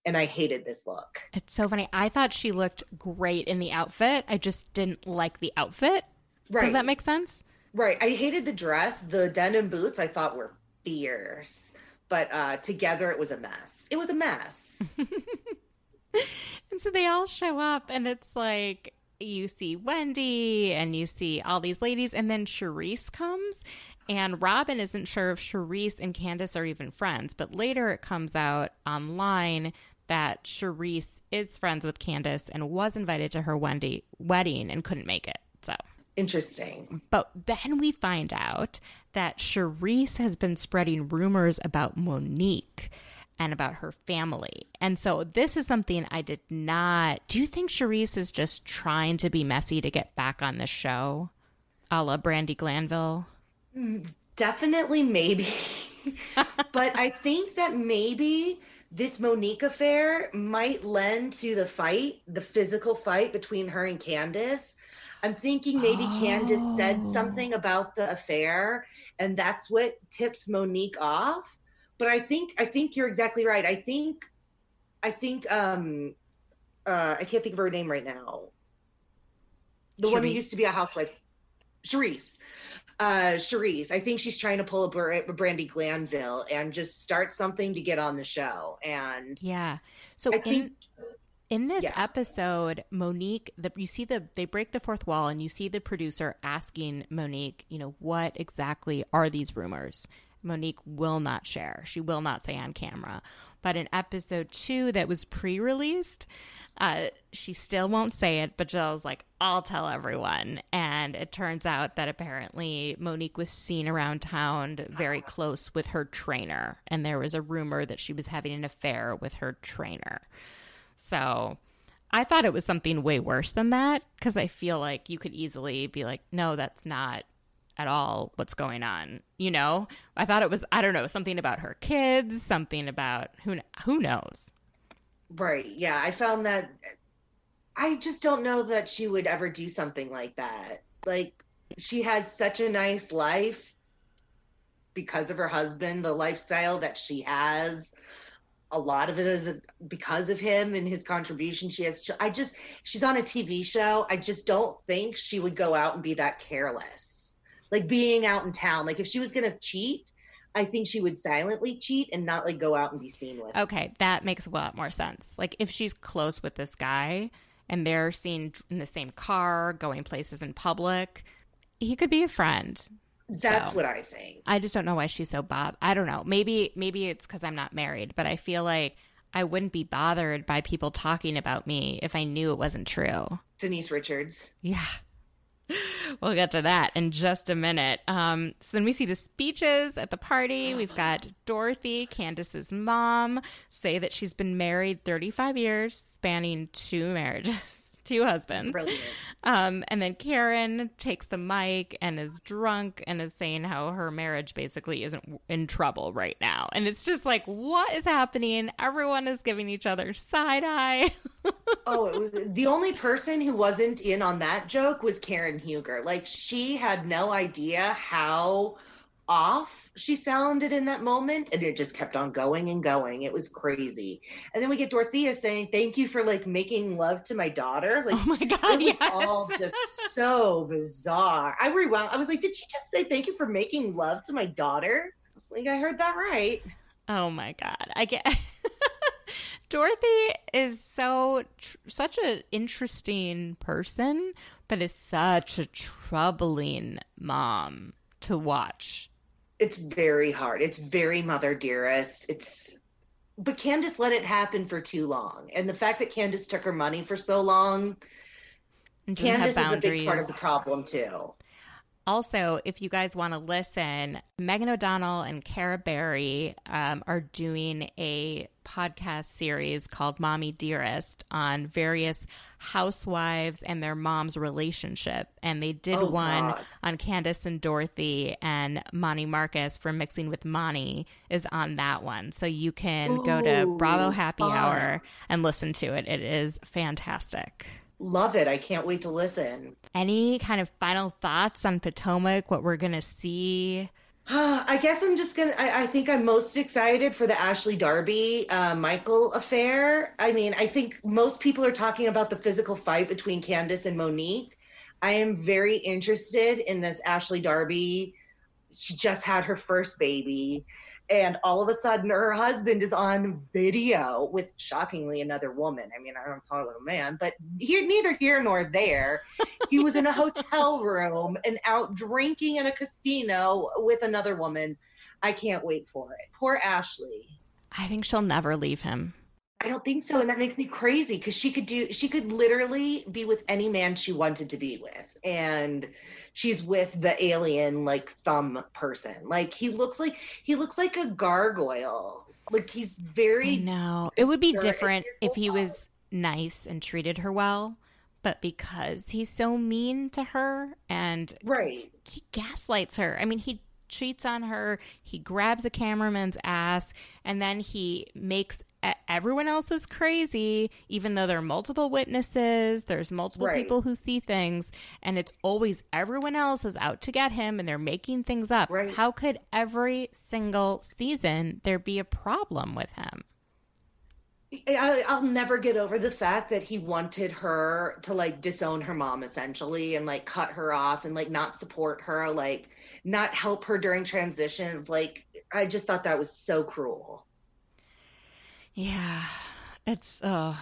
Speaker 4: And I hated this look.
Speaker 3: It's so funny. I thought she looked great in the outfit. I just didn't like the outfit. Right. Does that make sense?
Speaker 4: Right. I hated the dress. The denim boots I thought were fierce. but uh, together it was a mess. It was a mess.
Speaker 3: and so they all show up, and it's like you see Wendy and you see all these ladies, and then Charrisse comes. And Robin isn't sure if Charrisse and Candiace are even friends, but later it comes out online that Charrisse is friends with Candiace and was invited to her Wendy wedding and couldn't make it. So
Speaker 4: interesting.
Speaker 3: But then we find out that Charrisse has been spreading rumors about Monique and about her family. And so this is something I did not. Do you think Charrisse is just trying to be messy to get back on the show? A la Brandi Glanville?
Speaker 4: Mm, definitely, maybe. but I think that maybe this Monique affair might lend to the fight, the physical fight between her and Candiace. I'm thinking maybe oh. Candiace said something about the affair, and that's what tips Monique off but I think I think you're exactly right. I think I think um uh I can't think of her name right now. The Charrisse. one who used to be a housewife, Charrisse. Uh, Charrisse. I think she's trying to pull a Brandi Glanville and just start something to get on the show. And
Speaker 3: yeah, so I in, think in this yeah. episode, Monique, the, you see the they break the fourth wall, and you see the producer asking Monique, you know, what exactly are these rumors? Monique will not share. She will not say on camera. But in episode two, that was pre released, uh, she still won't say it, but Jill's like, I'll tell everyone. And it turns out that apparently Monique was seen around town very close with her trainer. And there was a rumor that she was having an affair with her trainer. So I thought it was something way worse than that because I feel like you could easily be like, no, that's not at all what's going on. You know, I thought it was I don't know something about her kids, something about who who knows.
Speaker 4: Right. Yeah, I found that I just don't know that she would ever do something like that. Like she has such a nice life because of her husband, the lifestyle that she has. A lot of it is because of him and his contribution. She has. I just, she's on a TV show. I just don't think she would go out and be that careless like being out in town. Like if she was to cheat, I think she would silently cheat and not like go out and be seen with.
Speaker 3: Okay, that makes a lot more sense. Like if she's close with this guy and they're seen in the same car, going places in public, he could be a friend.
Speaker 4: That's so, what I think.
Speaker 3: I just don't know why she's so bob. I don't know. Maybe maybe it's cuz I'm not married, but I feel like I wouldn't be bothered by people talking about me if I knew it wasn't true.
Speaker 4: Denise Richards.
Speaker 3: Yeah we'll get to that in just a minute. Um, so then we see the speeches at the party. We've got Dorothy, Candiace's mom, say that she's been married 35 years, spanning two marriages two husbands. Brilliant. Um, and then Karen takes the mic and is drunk and is saying how her marriage basically isn't in trouble right now. And it's just like, what is happening? Everyone is giving each other side eye.
Speaker 4: oh, it was the only person who wasn't in on that joke was Karen Huger. Like she had no idea how off she sounded in that moment and it just kept on going and going. It was crazy. And then we get dorothea saying thank you for like making love to my daughter. Like
Speaker 3: oh my god
Speaker 4: it was yes. all just so bizarre. I rewound i was like did she just say thank you for making love to my daughter? I was like i heard that right.
Speaker 3: Oh my god i get dorothy is so tr- such an interesting person but is such a troubling mom to watch
Speaker 4: it's very hard. It's very mother dearest. It's but Candiace let it happen for too long. And the fact that Candiace took her money for so long, Candiace is a big part of the problem too.
Speaker 3: Also, if you guys want to listen, Megan O'Donnell and Cara Berry um, are doing a podcast series called Mommy Dearest on various housewives and their mom's relationship. And they did oh, one God. on Candiace and Dorothy, and Moni Marcus from Mixing with Moni is on that one. So you can Ooh, go to Bravo Happy fun. Hour and listen to it. It is fantastic.
Speaker 4: Love it. I can't wait to listen.
Speaker 3: Any kind of final thoughts on Potomac, what we're going to see?
Speaker 4: I guess I'm just gonna. I, I, think I'm most excited for the Ashley Darby uh, Michael affair. I mean, I think most people are talking about the physical fight between Candiace and Monique. I am very interested in this Ashley Darby she just had her first baby and all of a sudden her husband is on video with shockingly another woman. I mean i don't call it a man but he neither here nor there. He was in a hotel room and out drinking in a casino with another woman. I can't wait for it. Poor ashley.
Speaker 3: I think she'll never leave him.
Speaker 4: I don't think so. And that makes me crazy because she could do, she could literally be with any man she wanted to be with. And she's with the alien, like thumb person. Like he looks like, he looks like a gargoyle. Like he's very.
Speaker 3: No, it would be different if he was nice and treated her well. But because he's so mean to her and
Speaker 4: right,
Speaker 3: he gaslights her. I mean, he cheats on her. He grabs a cameraman's ass and then he makes everyone else is crazy, even though there are multiple witnesses, there's multiple right. people who see things, and it's always everyone else is out to get him and they're making things up. Right. How could every single season there be a problem with him?
Speaker 4: I, will never get over the fact that he wanted her to like disown her mom essentially and like cut her off and like not support her, like not help her during transitions. Like, I just thought that was so cruel.
Speaker 3: Yeah. It's uh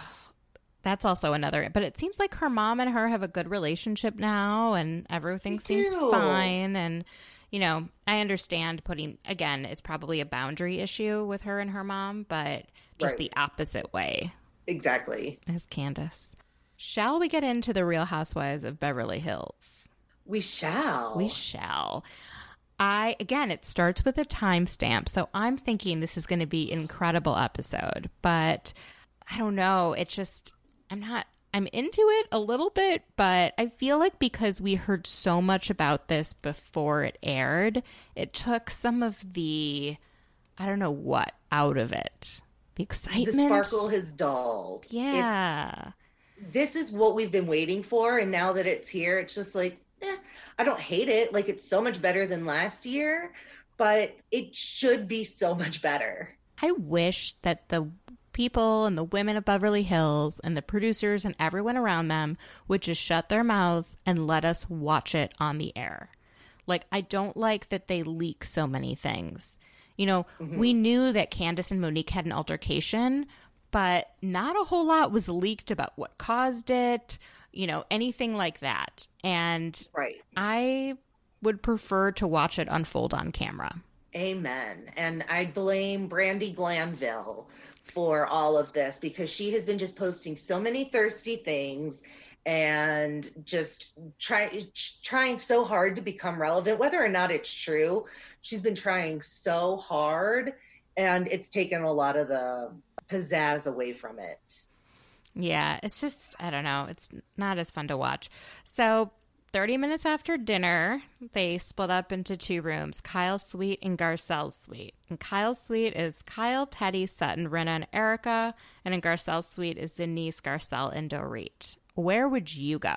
Speaker 3: that's also another but it seems like her mom and her have a good relationship now and everything seems fine and you know, I understand putting again, it's probably a boundary issue with her and her mom, but just right. the opposite way.
Speaker 4: Exactly.
Speaker 3: As Candiace. Shall we get into the Real Housewives of Beverly Hills?
Speaker 4: We shall.
Speaker 3: We shall. I again, it starts with a timestamp, so I'm thinking this is going to be an incredible episode. But I don't know. It just I'm not. I'm into it a little bit, but I feel like because we heard so much about this before it aired, it took some of the I don't know what out of it. The excitement,
Speaker 4: the sparkle has dulled.
Speaker 3: Yeah.
Speaker 4: It's, this is what we've been waiting for, and now that it's here, it's just like eh, I don't hate it. Like it's so much better than last year, but it should be so much better.
Speaker 3: I wish that the people and the women of Beverly Hills and the producers and everyone around them would just shut their mouths and let us watch it on the air. Like, I don't like that they leak so many things. You know, mm-hmm. we knew that Candiace and Monique had an altercation, but not a whole lot was leaked about what caused it, you know, anything like that. And
Speaker 4: right.
Speaker 3: I would prefer to watch it unfold on camera.
Speaker 4: Amen. And I blame Brandi Glanville for all of this because she has been just posting so many thirsty things and just trying trying so hard to become relevant whether or not it's true she's been trying so hard and it's taken a lot of the pizzazz away from it
Speaker 3: yeah, it's just, I don't know. It's not as fun to watch. So, 30 minutes after dinner, they split up into two rooms Kyle's suite and Garcelle's suite. And Kyle's suite is Kyle, Teddi, Sutton, Rinna, and Erika. And in Garcelle's suite is Denise, Garcelle, and Dorit. Where would you go?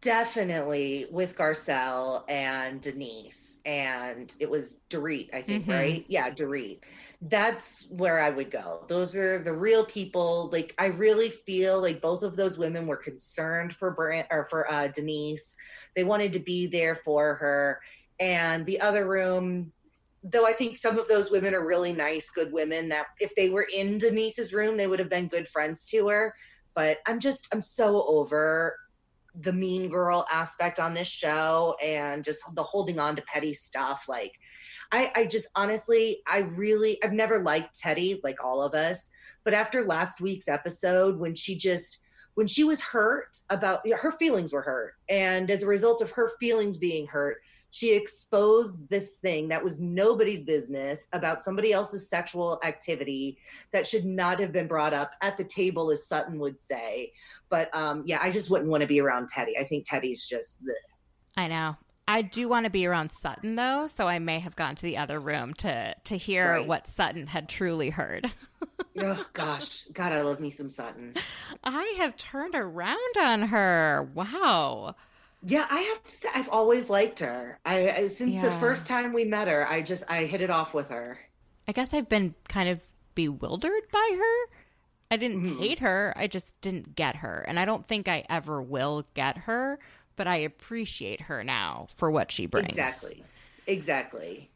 Speaker 4: Definitely with Garcelle and Denise. And it was Dorit, I think, mm-hmm. right? Yeah, Dorit that's where I would go. Those are the real people. Like I really feel like both of those women were concerned for Brand or for uh, Denise. They wanted to be there for her. And the other room, though I think some of those women are really nice, good women that if they were in Denise's room, they would have been good friends to her. But I'm just I'm so over the mean girl aspect on this show and just the holding on to petty stuff like I, I just honestly, I really, I've never liked Teddi, like all of us, but after last week's episode, when she just, when she was hurt about her feelings were hurt, and as a result of her feelings being hurt, she exposed this thing that was nobody's business about somebody else's sexual activity that should not have been brought up at the table, as Sutton would say. But um, yeah, I just wouldn't want to be around Teddi. I think Teddi's just. the.
Speaker 3: I know. I do want to be around Sutton though, so I may have gone to the other room to to hear right. what Sutton had truly heard.
Speaker 4: oh gosh, God, I love me some Sutton.
Speaker 3: I have turned around on her. Wow.
Speaker 4: Yeah, I have to say, I've always liked her. I, I since yeah. the first time we met her, I just I hit it off with her.
Speaker 3: I guess I've been kind of bewildered by her. I didn't mm-hmm. hate her. I just didn't get her, and I don't think I ever will get her but I appreciate her now for what she brings.
Speaker 4: Exactly. Exactly.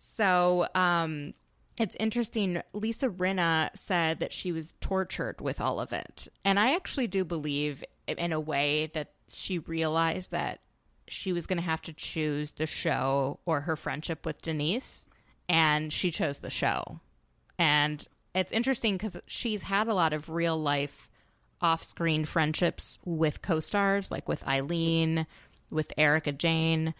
Speaker 3: So, um, it's interesting. Lisa Rinna said that she was tortured with all of it. And I actually do believe, in a way, that she realized that she was going to have to choose the show or her friendship with Denise. And she chose the show. And it's interesting because she's had a lot of real life off screen friendships with co stars, like with Eileen, with Erika Jayne.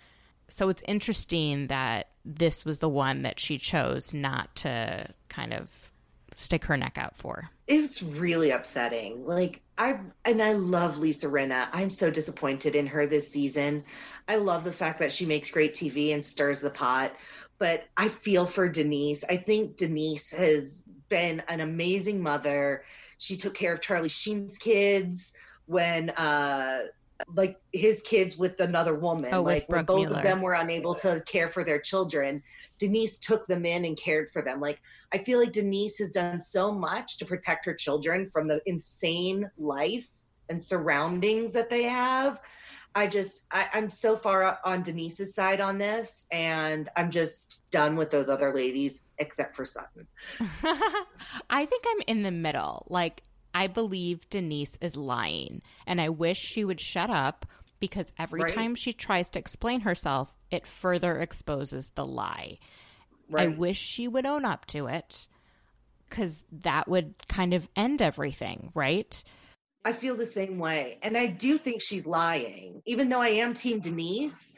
Speaker 3: So it's interesting that this was the one that she chose not to kind of stick her neck out for.
Speaker 4: It's really upsetting. Like I and I love Lisa Rinna. I'm so disappointed in her this season. I love the fact that she makes great TV and stirs the pot, but I feel for Denise. I think Denise has been an amazing mother. She took care of Charlie Sheen's kids when uh like his kids with another woman.
Speaker 3: Oh,
Speaker 4: like
Speaker 3: when
Speaker 4: both
Speaker 3: Mueller.
Speaker 4: of them were unable to care for their children. Denise took them in and cared for them. Like I feel like Denise has done so much to protect her children from the insane life and surroundings that they have. I just I, I'm so far on Denise's side on this, and I'm just done with those other ladies except for Sutton.
Speaker 3: I think I'm in the middle. Like, I believe Denise is lying, and I wish she would shut up because every
Speaker 4: Right.
Speaker 3: time she tries to explain herself, it further exposes the lie.
Speaker 4: Right.
Speaker 3: I wish she would own up to it because that would kind of end everything, right?
Speaker 4: I feel the same way. And I do think she's lying. Even though I am Team Denise,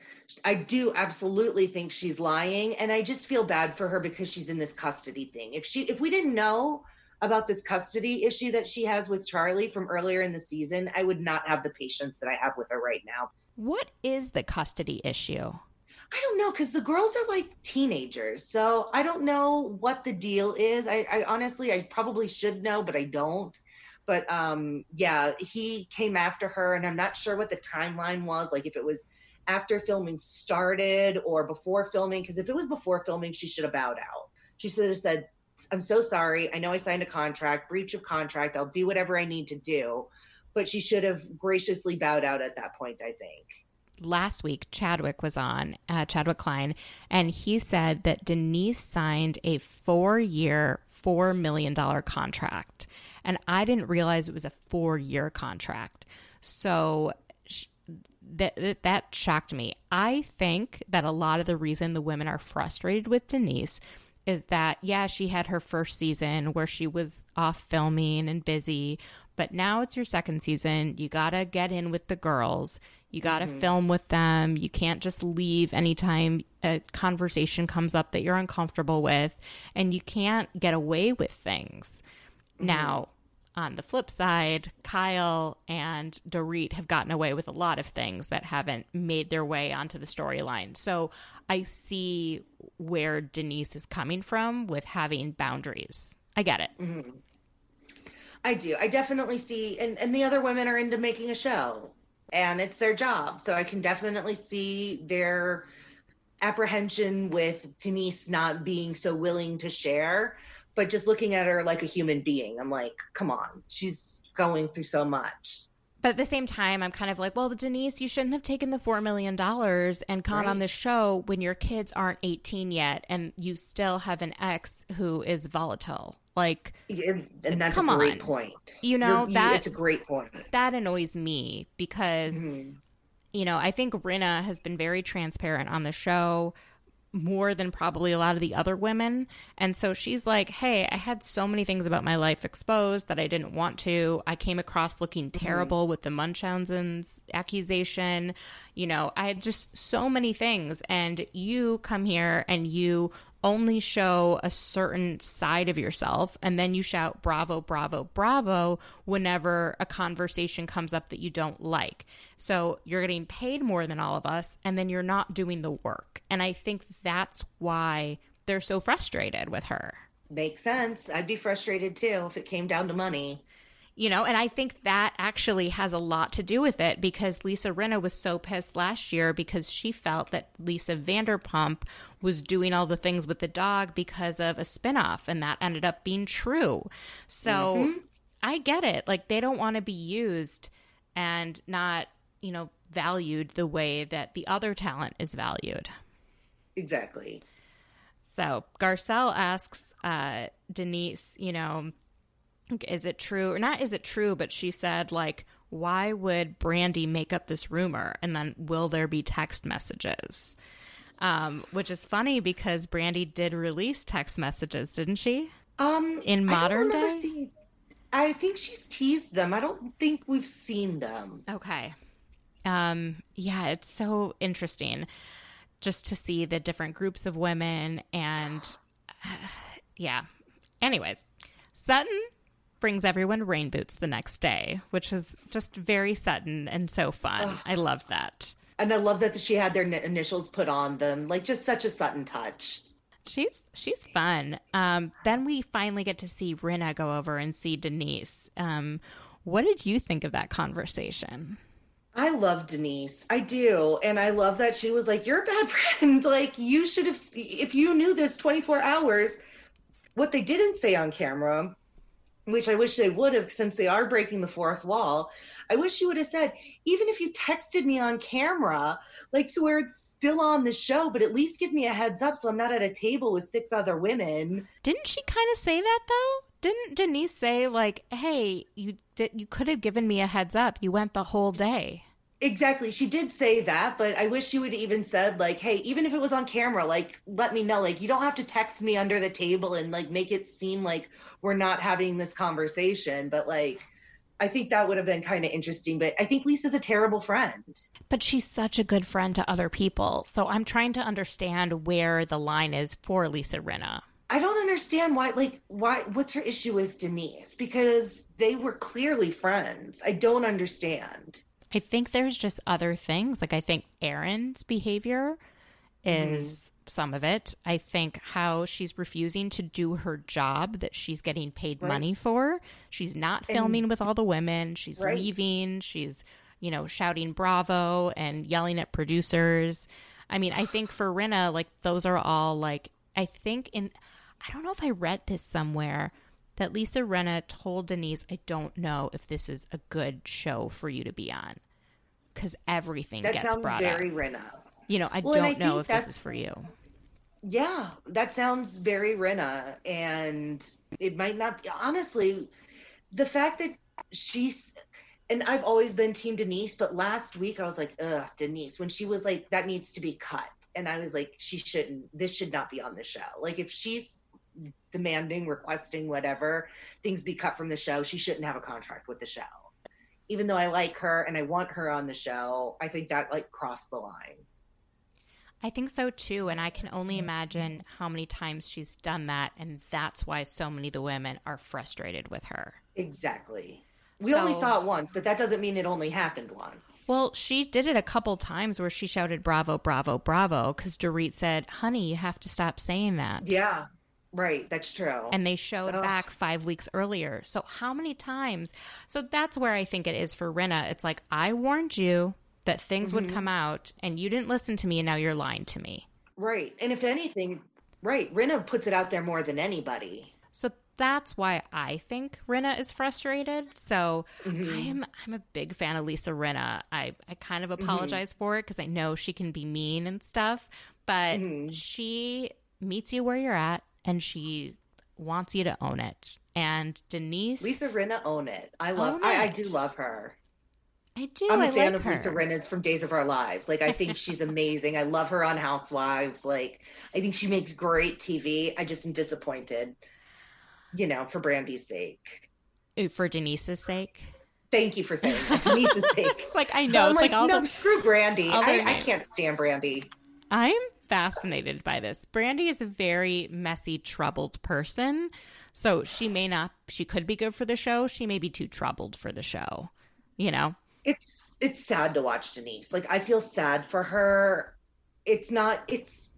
Speaker 4: I do absolutely think she's lying. And I just feel bad for her because she's in this custody thing. If she if we didn't know about this custody issue that she has with Charlie from earlier in the season, I would not have the patience that I have with her right now.
Speaker 3: What is the custody issue?
Speaker 4: I don't know because the girls are like teenagers. So I don't know what the deal is. I, I honestly, I probably should know, but I don't. But um, yeah, he came after her, and I'm not sure what the timeline was. Like if it was after filming started or before filming. Because if it was before filming, she should have bowed out. She should have said, "I'm so sorry. I know I signed a contract, breach of contract. I'll do whatever I need to do." But she should have graciously bowed out at that point. I think.
Speaker 3: last week Chadwick was on, uh, Chadwick Klein, and he said that Denise signed a four year, $4 million contract. And I didn't realize it was a four year contract. So sh- that, that, that shocked me. I think that a lot of the reason the women are frustrated with Denise is that, yeah, she had her first season where she was off filming and busy, but now it's your second season. You got to get in with the girls. You got to mm-hmm. film with them. You can't just leave anytime a conversation comes up that you're uncomfortable with, and you can't get away with things. Mm-hmm. Now, on the flip side, Kyle and Dorit have gotten away with a lot of things that haven't made their way onto the storyline. So I see where Denise is coming from with having boundaries. I get it. Mm-hmm.
Speaker 4: I do. I definitely see, and, and the other women are into making a show and it's their job. So I can definitely see their apprehension with Denise not being so willing to share, but just looking at her like a human being, I'm like, come on, she's going through so much.
Speaker 3: But at the same time, I'm kind of like, well, Denise, you shouldn't have taken the $4 million and gone
Speaker 4: Right.
Speaker 3: on this show when your kids aren't 18 yet and you still have an ex who is volatile. Like,
Speaker 4: And, that's
Speaker 3: Come
Speaker 4: a great
Speaker 3: on.
Speaker 4: point.
Speaker 3: You know,
Speaker 4: You're-
Speaker 3: that-
Speaker 4: it's a great point.
Speaker 3: that annoys me because
Speaker 4: Mhm.
Speaker 3: you know, I think Rinna has been very transparent on the show more than probably a lot of the other women. And so she's like, Hey, I had so many things about my life exposed that I didn't want to. I came across looking mm-hmm. terrible with the Munchausen's accusation. You know, I had just so many things. And you come here and you only show a certain side of yourself and then you shout bravo bravo bravo whenever a conversation comes up that you don't like so you're getting paid more than all of us and then you're not doing the work and i think that's why they're so frustrated with her
Speaker 4: Makes sense. I'd be frustrated too if it came down to money.
Speaker 3: You know and i think that actually has a lot to do with it because lisa rinna was so pissed last year because she felt that lisa vanderpump was doing all the things with the dog because of a spinoff and that ended up being true. So i get it. Like they don't want to be used and not you know valued the way that the other talent is valued.
Speaker 4: Exactly.
Speaker 3: So Garcelle asks uh, Denise, you know, is it true or not? Is it true? But she said, like, why would Brandi make up this rumor? And then will there be text messages? Um, which is funny because Brandi did release text messages, didn't she?
Speaker 4: Um,
Speaker 3: in modern day,
Speaker 4: seeing, I think she's teased them. I don't think we've seen them.
Speaker 3: Okay. Um, yeah, it's so interesting just to see the different groups of women and uh, yeah. Anyways, Sutton brings everyone rain boots the next day, which is just very Sutton and so fun. Ugh. I love that.
Speaker 4: And I love that she had their initials put on them, like just such a Sutton touch.
Speaker 3: She's she's fun. Um, then we finally get to see Rinna go over and see Denise. Um, what did you think of that conversation?
Speaker 4: I love Denise. I do. And I love that she was like, You're a bad friend. like, you should have, if you knew this 24 hours, what they didn't say on camera, which I wish they would have since they are breaking the fourth wall. I wish you would have said, even if you texted me on camera, like to where it's still on the show, but at least give me a heads up so I'm not at a table with six other women.
Speaker 3: Didn't she kind of say that though? Didn't Denise say like, "Hey, you did you could have given me a heads up. You went the whole day."
Speaker 4: Exactly. She did say that, but I wish she would even said like, "Hey, even if it was on camera, like let me know. Like you don't have to text me under the table and like make it seem like we're not having this conversation, but like I think that would have been kind of interesting, but I think Lisa's a terrible friend.
Speaker 3: But she's such a good friend to other people. So I'm trying to understand where the line is for Lisa Rinna.
Speaker 4: I don't understand why like why what's her issue with Denise because they were clearly friends. I don't understand.
Speaker 3: I think there's just other things. Like I think Erin's behavior is mm-hmm. some of it. I think how she's refusing to do her job that she's getting paid right. money for. She's not filming and, with all the women. She's right. leaving. She's, you know, shouting bravo and yelling at producers. I mean, I think for Rinna, like those are all like I think in I don't know if I read this somewhere that Lisa Rinna told Denise, I don't know if this is a good show for you to be on. Because everything that gets brought
Speaker 4: very
Speaker 3: up.
Speaker 4: Rinna.
Speaker 3: You know, I well, don't I know if this is for you.
Speaker 4: Yeah, that sounds very Rinna. And it might not be, honestly, the fact that she's, and I've always been Team Denise, but last week I was like, ugh, Denise, when she was like, that needs to be cut. And I was like, she shouldn't, this should not be on the show. Like, if she's demanding, requesting, whatever, things be cut from the show. She shouldn't have a contract with the show. Even though I like her and I want her on the show, I think that like crossed the line.
Speaker 3: I think so too. And I can only imagine how many times she's done that. And that's why so many of the women are frustrated with her.
Speaker 4: Exactly. We so, only saw it once, but that doesn't mean it only happened once.
Speaker 3: Well, she did it a couple times where she shouted bravo, bravo, bravo, because Dorit said, honey, you have to stop saying that.
Speaker 4: Yeah. Right, that's true.
Speaker 3: And they showed Ugh. back five weeks earlier. So how many times? So that's where I think it is for Rinna. It's like I warned you that things mm-hmm. would come out, and you didn't listen to me, and now you're lying to me.
Speaker 4: Right, and if anything, right, Rinna puts it out there more than anybody.
Speaker 3: So that's why I think Rinna is frustrated. So mm-hmm. I'm I'm a big fan of Lisa Rinna. I I kind of mm-hmm. apologize mm-hmm. for it because I know she can be mean and stuff, but mm-hmm. she meets you where you're at and she wants you to own it. And Denise,
Speaker 4: Lisa Rinna, own it. I love. I, I, do love her.
Speaker 3: I do.
Speaker 4: I'm a
Speaker 3: I
Speaker 4: fan
Speaker 3: like
Speaker 4: of
Speaker 3: her.
Speaker 4: Lisa Rinna's from Days of Our Lives. Like I think she's amazing. I love her on Housewives. Like I think she makes great TV. I just am disappointed, you know, for Brandi's sake.
Speaker 3: Ooh, for Denise's sake.
Speaker 4: Thank you for saying that. Denise's sake.
Speaker 3: it's like I know. It's like, like
Speaker 4: no,
Speaker 3: the,
Speaker 4: screw Brandi. I, I can't stand Brandi.
Speaker 3: I'm fascinated by this. Brandi is a very messy, troubled person. So she may not, she could be good for the show. She may be too troubled for the show, you know?
Speaker 4: It's, it's sad to watch Denise. Like, I feel sad for her. It's not, it's,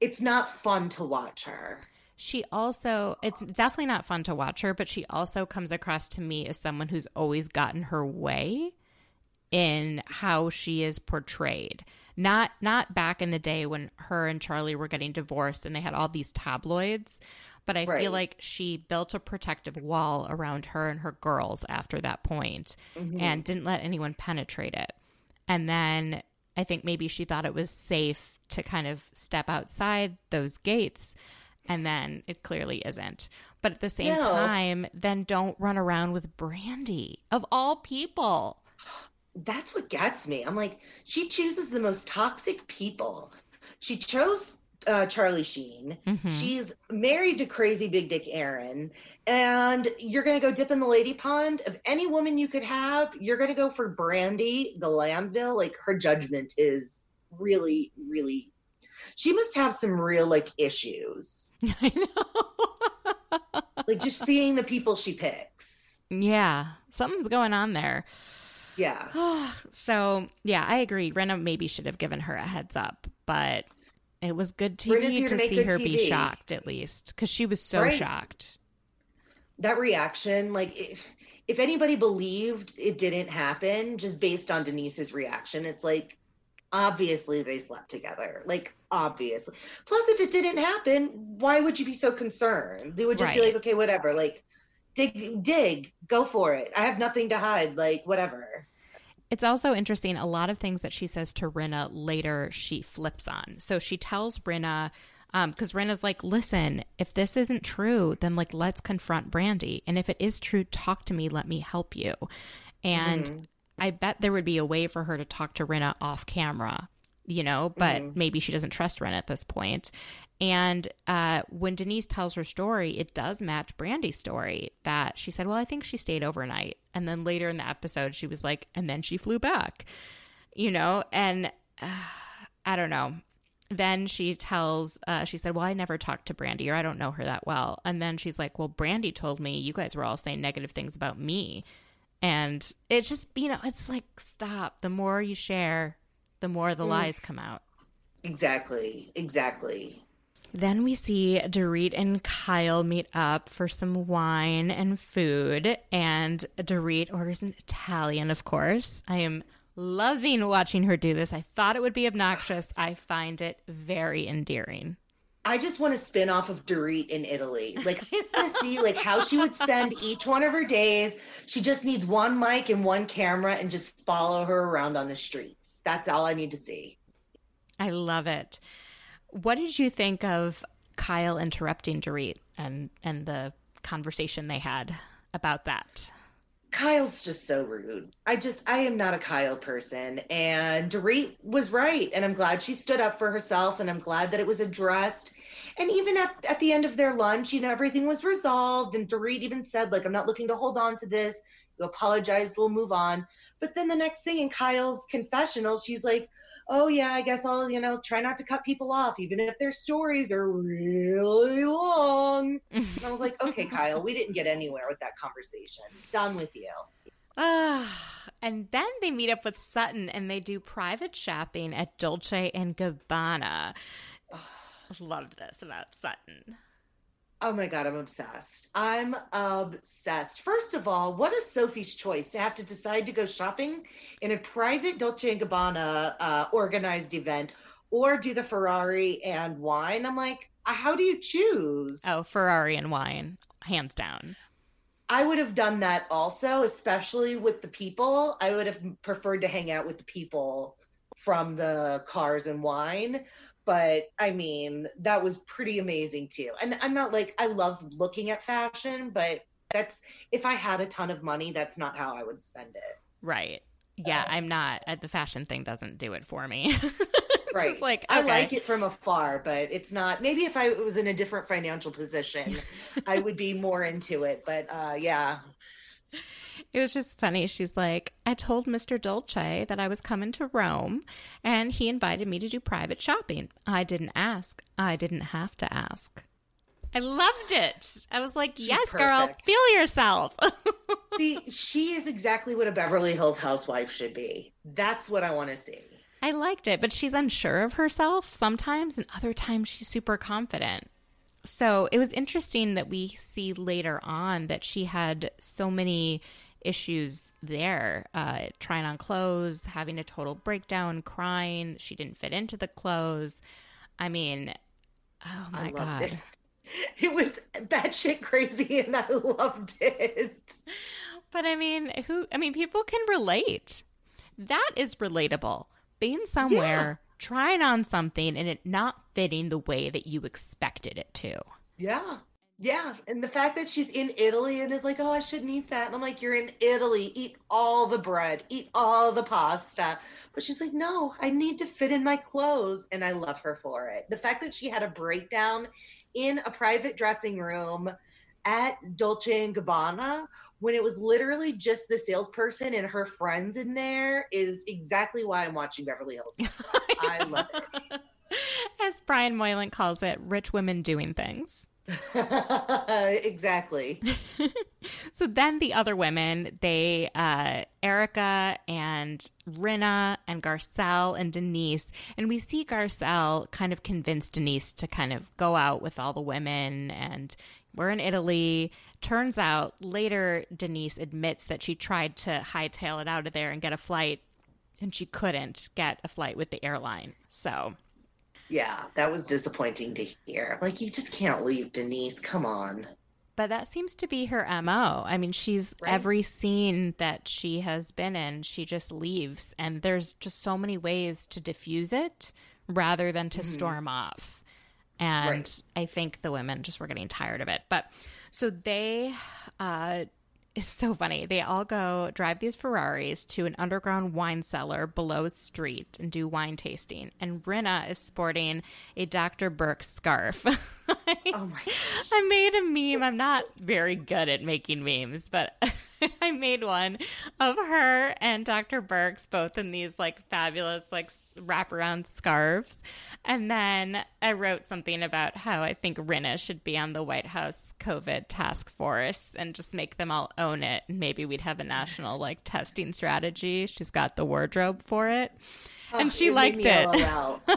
Speaker 4: it's not fun to watch her.
Speaker 3: She also, it's definitely not fun to watch her, but she also comes across to me as someone who's always gotten her way in how she is portrayed. Not not back in the day when her and Charlie were getting divorced and they had all these tabloids, but I right. feel like she built a protective wall around her and her girls after that point mm-hmm. and didn't let anyone penetrate it. And then I think maybe she thought it was safe to kind of step outside those gates, and then it clearly isn't. But at the same no. time, then don't run around with Brandi of all people.
Speaker 4: That's what gets me. I'm like, she chooses the most toxic people. She chose uh, Charlie Sheen. Mm-hmm. She's married to crazy big dick Aaron. And you're going to go dip in the lady pond. Of any woman you could have, you're going to go for Brandi Glanville. Like her judgment is really, really. She must have some real like issues.
Speaker 3: I know.
Speaker 4: like just seeing the people she picks.
Speaker 3: Yeah, something's going on there.
Speaker 4: Yeah.
Speaker 3: so yeah, I agree. Rinna maybe should have given her a heads up, but it was good TV to, to see her TV. be shocked at least because she was so right. shocked.
Speaker 4: That reaction, like, it, if anybody believed it didn't happen just based on Denise's reaction, it's like, obviously they slept together. Like, obviously. Plus, if it didn't happen, why would you be so concerned? They would just right. be like, okay, whatever. Like, dig, dig, go for it. I have nothing to hide. Like, whatever.
Speaker 3: It's also interesting. A lot of things that she says to Rinna later, she flips on. So she tells Rinna, because um, Rinna's like, listen, if this isn't true, then like let's confront Brandi. And if it is true, talk to me. Let me help you. And mm-hmm. I bet there would be a way for her to talk to Rinna off camera, you know, but mm-hmm. maybe she doesn't trust Rinna at this point. And uh, when Denise tells her story, it does match Brandi's story that she said, Well, I think she stayed overnight. And then later in the episode, she was like, And then she flew back, you know? And uh, I don't know. Then she tells, uh, she said, Well, I never talked to Brandi or I don't know her that well. And then she's like, Well, Brandi told me you guys were all saying negative things about me. And it's just, you know, it's like, stop. The more you share, the more the mm. lies come out.
Speaker 4: Exactly. Exactly.
Speaker 3: Then we see Dorit and Kyle meet up for some wine and food, and Dorit orders an Italian, of course. I am loving watching her do this. I thought it would be obnoxious. I find it very endearing.
Speaker 4: I just want to spin off of Dorit in Italy. Like I want to see like how she would spend each one of her days. She just needs one mic and one camera and just follow her around on the streets. That's all I need to see.
Speaker 3: I love it. What did you think of Kyle interrupting Dorit and and the conversation they had about that?
Speaker 4: Kyle's just so rude. I just I am not a Kyle person and Dorit was right and I'm glad she stood up for herself and I'm glad that it was addressed. And even at, at the end of their lunch, you know, everything was resolved and Dorit even said like I'm not looking to hold on to this. You apologized, we'll move on. But then the next thing in Kyle's confessional, she's like, oh yeah, I guess I'll, you know, try not to cut people off, even if their stories are really long. and I was like, okay, Kyle, we didn't get anywhere with that conversation. Done with you.
Speaker 3: Ah, and then they meet up with Sutton and they do private shopping at Dolce and Gabbana. Loved this about Sutton.
Speaker 4: Oh my God, I'm obsessed. I'm obsessed. First of all, what is Sophie's choice to have to decide to go shopping in a private Dolce & Gabbana uh, organized event or do the Ferrari and wine? I'm like, uh, how do you choose?
Speaker 3: Oh, Ferrari and wine, hands down.
Speaker 4: I would have done that also, especially with the people. I would have preferred to hang out with the people from the cars and wine but I mean, that was pretty amazing too. And I'm not like, I love looking at fashion, but that's, if I had a ton of money, that's not how I would spend it.
Speaker 3: Right. Yeah, um, I'm not, uh, the fashion thing doesn't do it for me.
Speaker 4: right. like, okay. I like it from afar, but it's not, maybe if I was in a different financial position, I would be more into it. But uh, yeah,
Speaker 3: it was just funny. She's like, I told Mr. Dolce that I was coming to Rome and he invited me to do private shopping. I didn't ask. I didn't have to ask. I loved it. I was like, She's yes, perfect. girl, feel yourself.
Speaker 4: see, she is exactly what a Beverly Hills housewife should be. That's what I want to see.
Speaker 3: I liked it, but she's unsure of herself sometimes, and other times she's super confident. So it was interesting that we see later on that she had so many issues there uh, trying on clothes, having a total breakdown, crying. She didn't fit into the clothes. I mean, oh my God.
Speaker 4: It. it was batshit crazy and I loved it.
Speaker 3: But I mean, who, I mean, people can relate. That is relatable. being somewhere. Trying on something, and it not fitting the way that you expected it to.
Speaker 4: Yeah. Yeah, and the fact that she's in Italy and is like, "Oh, I shouldn't eat that," and I'm like, "You're in Italy. Eat all the bread. Eat all the pasta." But she's like, "No, I need to fit in my clothes," and I love her for it. The fact that she had a breakdown in a private dressing room at Dolce and Gabbana when it was literally just the salesperson and her friends in there is exactly why I'm watching Beverly Hills. I love it.
Speaker 3: As Brian Moylan calls it, rich women doing things.
Speaker 4: exactly.
Speaker 3: so then the other women, they, uh, Erika and Rinna and Garcelle and Denise, and we see Garcelle kind of convince Denise to kind of go out with all the women and we're in Italy. Turns out later Denise admits that she tried to hightail it out of there and get a flight and she couldn't get a flight with the airline. So
Speaker 4: yeah, that was disappointing to hear. Like, you just can't leave Denise. Come on.
Speaker 3: But that seems to be her MO. I mean, she's right. every scene that she has been in, she just leaves. And there's just so many ways to diffuse it rather than to mm-hmm. storm off. And right. I think the women just were getting tired of it. But so they uh, it's so funny. They all go drive these Ferraris to an underground wine cellar below a street and do wine tasting. And Rinna is sporting a Dr. Birx scarf. oh my gosh. I made a meme. I'm not very good at making memes, but I made one of her and Dr. Birx both in these like fabulous like wraparound scarves. And then I wrote something about how I think Rinna should be on the White House COVID task force and just make them all own it. Maybe we'd have a national like testing strategy. She's got the wardrobe for it. Oh, and she it liked it.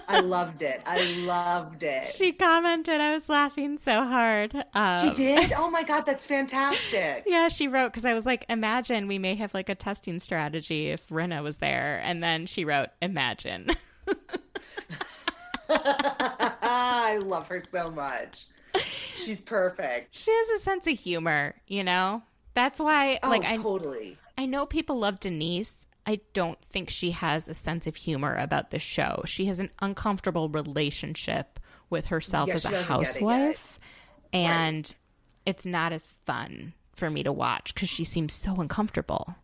Speaker 4: I loved it. I loved it.
Speaker 3: She commented, I was laughing so hard.
Speaker 4: Um, she did? Oh my God, that's fantastic.
Speaker 3: yeah, she wrote, because I was like, imagine we may have like a testing strategy if Rinna was there. And then she wrote, imagine.
Speaker 4: I love her so much. She's perfect.
Speaker 3: She has a sense of humor, you know? That's why,
Speaker 4: oh,
Speaker 3: like,
Speaker 4: I totally.
Speaker 3: I know people love Denise. I don't think she has a sense of humor about the show. She has an uncomfortable relationship with herself yeah, as a housewife, and right. it's not as fun for me to watch because she seems so uncomfortable.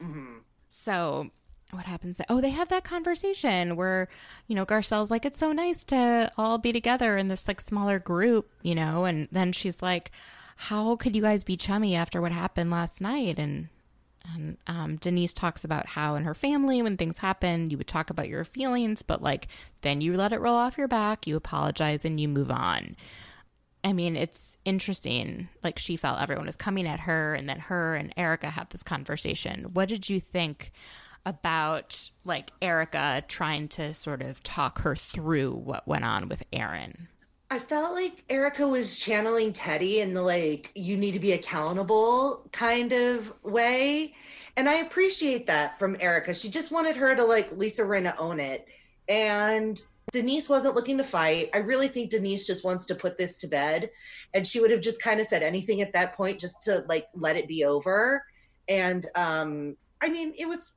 Speaker 3: Mm-hmm. So what happens? Oh, they have that conversation where, you know, Garcelle's like, it's so nice to all be together in this like smaller group, you know, and then she's like, how could you guys be chummy after what happened last night? And and um, Denise talks about how in her family, when things happen, you would talk about your feelings, but like then you let it roll off your back, you apologize, and you move on. I mean, it's interesting. Like she felt everyone was coming at her, and then her and Erika had this conversation. What did you think about like Erika trying to sort of talk her through what went on with Aaron?
Speaker 4: I felt like Erika was channeling Teddi in the like, you need to be accountable kind of way. And I appreciate that from Erika. She just wanted her to like Lisa Rinna own it. And Denise wasn't looking to fight. I really think Denise just wants to put this to bed. And she would have just kind of said anything at that point just to like let it be over. And um, I mean, it was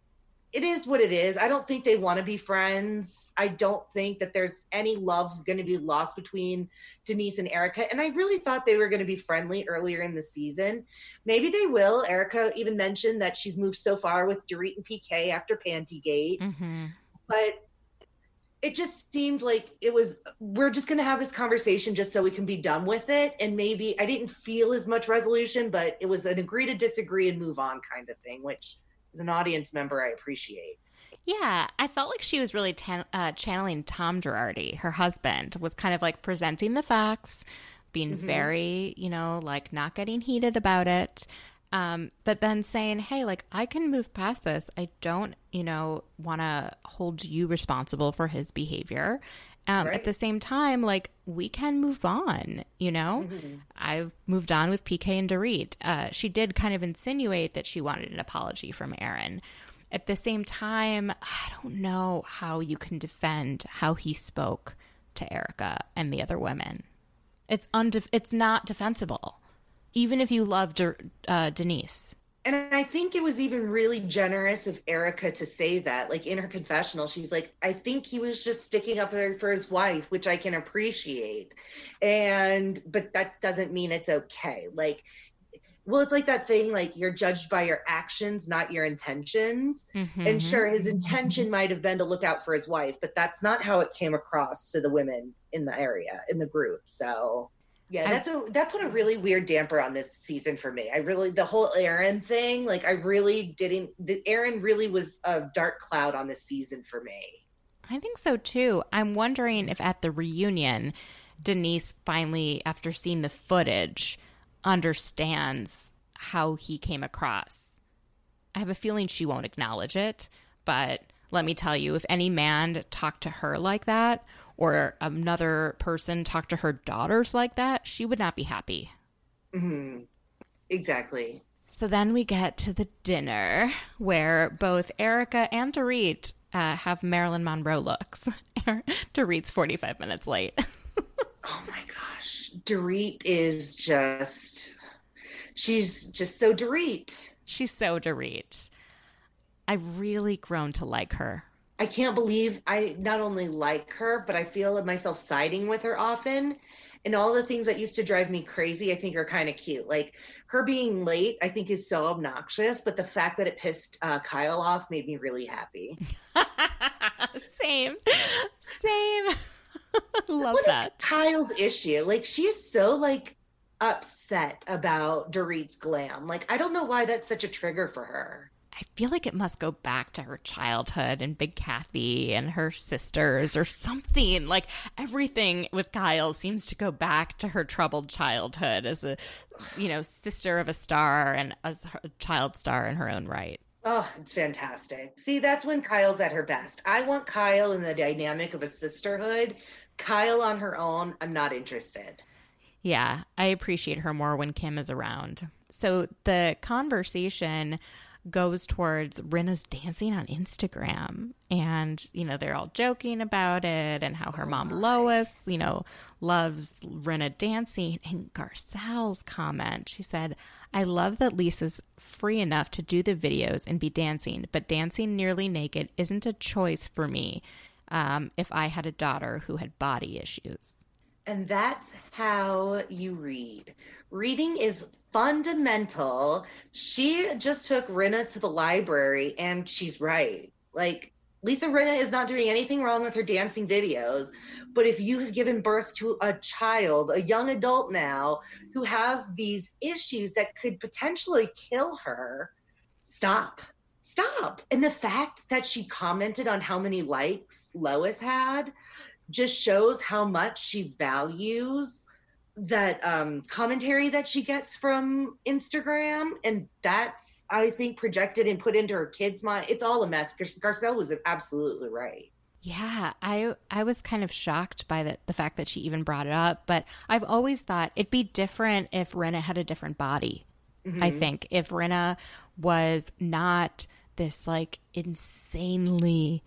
Speaker 4: it is what it is. I don't think they want to be friends. I don't think that there's any love going to be lost between Denise and Erika. And I really thought they were going to be friendly earlier in the season. Maybe they will. Erika even mentioned that she's moved so far with Dorit and PK after Pantygate. Mm-hmm. But it just seemed like it was we're just going to have this conversation just so we can be done with it and maybe i didn't feel as much resolution but it was an agree to disagree and move on kind of thing which as an audience member, I appreciate.
Speaker 3: Yeah, I felt like she was really tan- uh, channeling Tom Girardi, her husband, with kind of like presenting the facts, being mm-hmm. very, you know, like not getting heated about it. Um, but then saying, hey, like, I can move past this. I don't, you know, want to hold you responsible for his behavior. Um, right. At the same time, like we can move on. You know, mm-hmm. I've moved on with PK and Dorit. Uh, she did kind of insinuate that she wanted an apology from Aaron. At the same time, I don't know how you can defend how he spoke to Erika and the other women. It's undef- It's not defensible, even if you loved uh, Denise.
Speaker 4: And I think it was even really generous of Erika to say that. Like in her confessional, she's like, I think he was just sticking up for his wife, which I can appreciate. And, but that doesn't mean it's okay. Like, well, it's like that thing like you're judged by your actions, not your intentions. Mm-hmm. And sure, his intention might have been to look out for his wife, but that's not how it came across to the women in the area, in the group. So yeah, that's a that put a really weird damper on this season for me. I really the whole Aaron thing, like I really didn't the Aaron really was a dark cloud on this season for me.
Speaker 3: I think so too. I'm wondering if at the reunion Denise finally after seeing the footage understands how he came across. I have a feeling she won't acknowledge it, but let me tell you if any man talked to her like that or another person talked to her daughters like that, she would not be happy.
Speaker 4: Mm-hmm. Exactly.
Speaker 3: So then we get to the dinner where both Erika and Dorit uh, have Marilyn Monroe looks. Dorit's 45 minutes late.
Speaker 4: oh my gosh. Dorit is just, she's just so Dorit.
Speaker 3: She's so Dorit. I've really grown to like her.
Speaker 4: I can't believe I not only like her, but I feel myself siding with her often. And all the things that used to drive me crazy, I think are kind of cute. Like her being late, I think is so obnoxious, but the fact that it pissed uh, Kyle off made me really happy.
Speaker 3: same, same. Love
Speaker 4: what
Speaker 3: that.
Speaker 4: Kyle's issue? Like she is so like upset about Dorit's glam. Like I don't know why that's such a trigger for her.
Speaker 3: I feel like it must go back to her childhood and Big Kathy and her sisters or something. Like everything with Kyle seems to go back to her troubled childhood as a, you know, sister of a star and as a child star in her own right.
Speaker 4: Oh, it's fantastic. See, that's when Kyle's at her best. I want Kyle in the dynamic of a sisterhood. Kyle on her own, I'm not interested.
Speaker 3: Yeah, I appreciate her more when Kim is around. So the conversation goes towards Rinna's dancing on Instagram. And, you know, they're all joking about it and how her oh mom, Lois, you know, loves Rinna dancing. And Garcelle's comment, she said, I love that Lisa's free enough to do the videos and be dancing, but dancing nearly naked isn't a choice for me um, if I had a daughter who had body issues.
Speaker 4: And that's how you read. Reading is fundamental. She just took Rinna to the library and she's right. Like Lisa Rinna is not doing anything wrong with her dancing videos, but if you have given birth to a child, a young adult now, who has these issues that could potentially kill her, stop. Stop. And the fact that she commented on how many likes Lois had just shows how much she values that um, commentary that she gets from Instagram, and that's I think projected and put into her kids' mind. It's all a mess. Garcelle was absolutely right.
Speaker 3: Yeah, I I was kind of shocked by the the fact that she even brought it up, but I've always thought it'd be different if Rinna had a different body. Mm-hmm. I think if Rinna was not this like insanely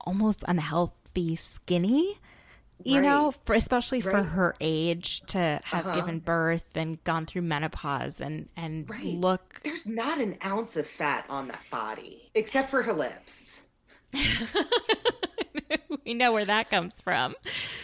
Speaker 3: almost unhealthy skinny you right. know, for, especially right. for her age to have uh-huh. given birth and gone through menopause and and right. look.
Speaker 4: There's not an ounce of fat on that body except for her lips.
Speaker 3: we know where that comes from.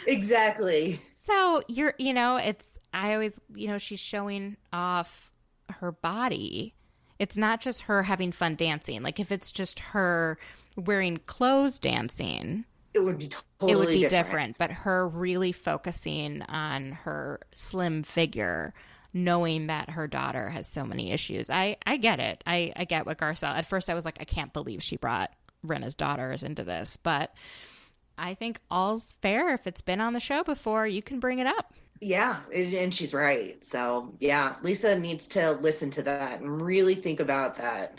Speaker 4: Exactly.
Speaker 3: So you're, you know, it's I always, you know, she's showing off her body. It's not just her having fun dancing. Like if it's just her wearing clothes dancing
Speaker 4: it would be totally
Speaker 3: it would be
Speaker 4: different.
Speaker 3: different. But her really focusing on her slim figure, knowing that her daughter has so many issues. I I get it. I I get what Garcelle. At first, I was like, I can't believe she brought Rinna's daughters into this, but I think all's fair. If it's been on the show before, you can bring it up.
Speaker 4: Yeah, and she's right. So, yeah, Lisa needs to listen to that and really think about that.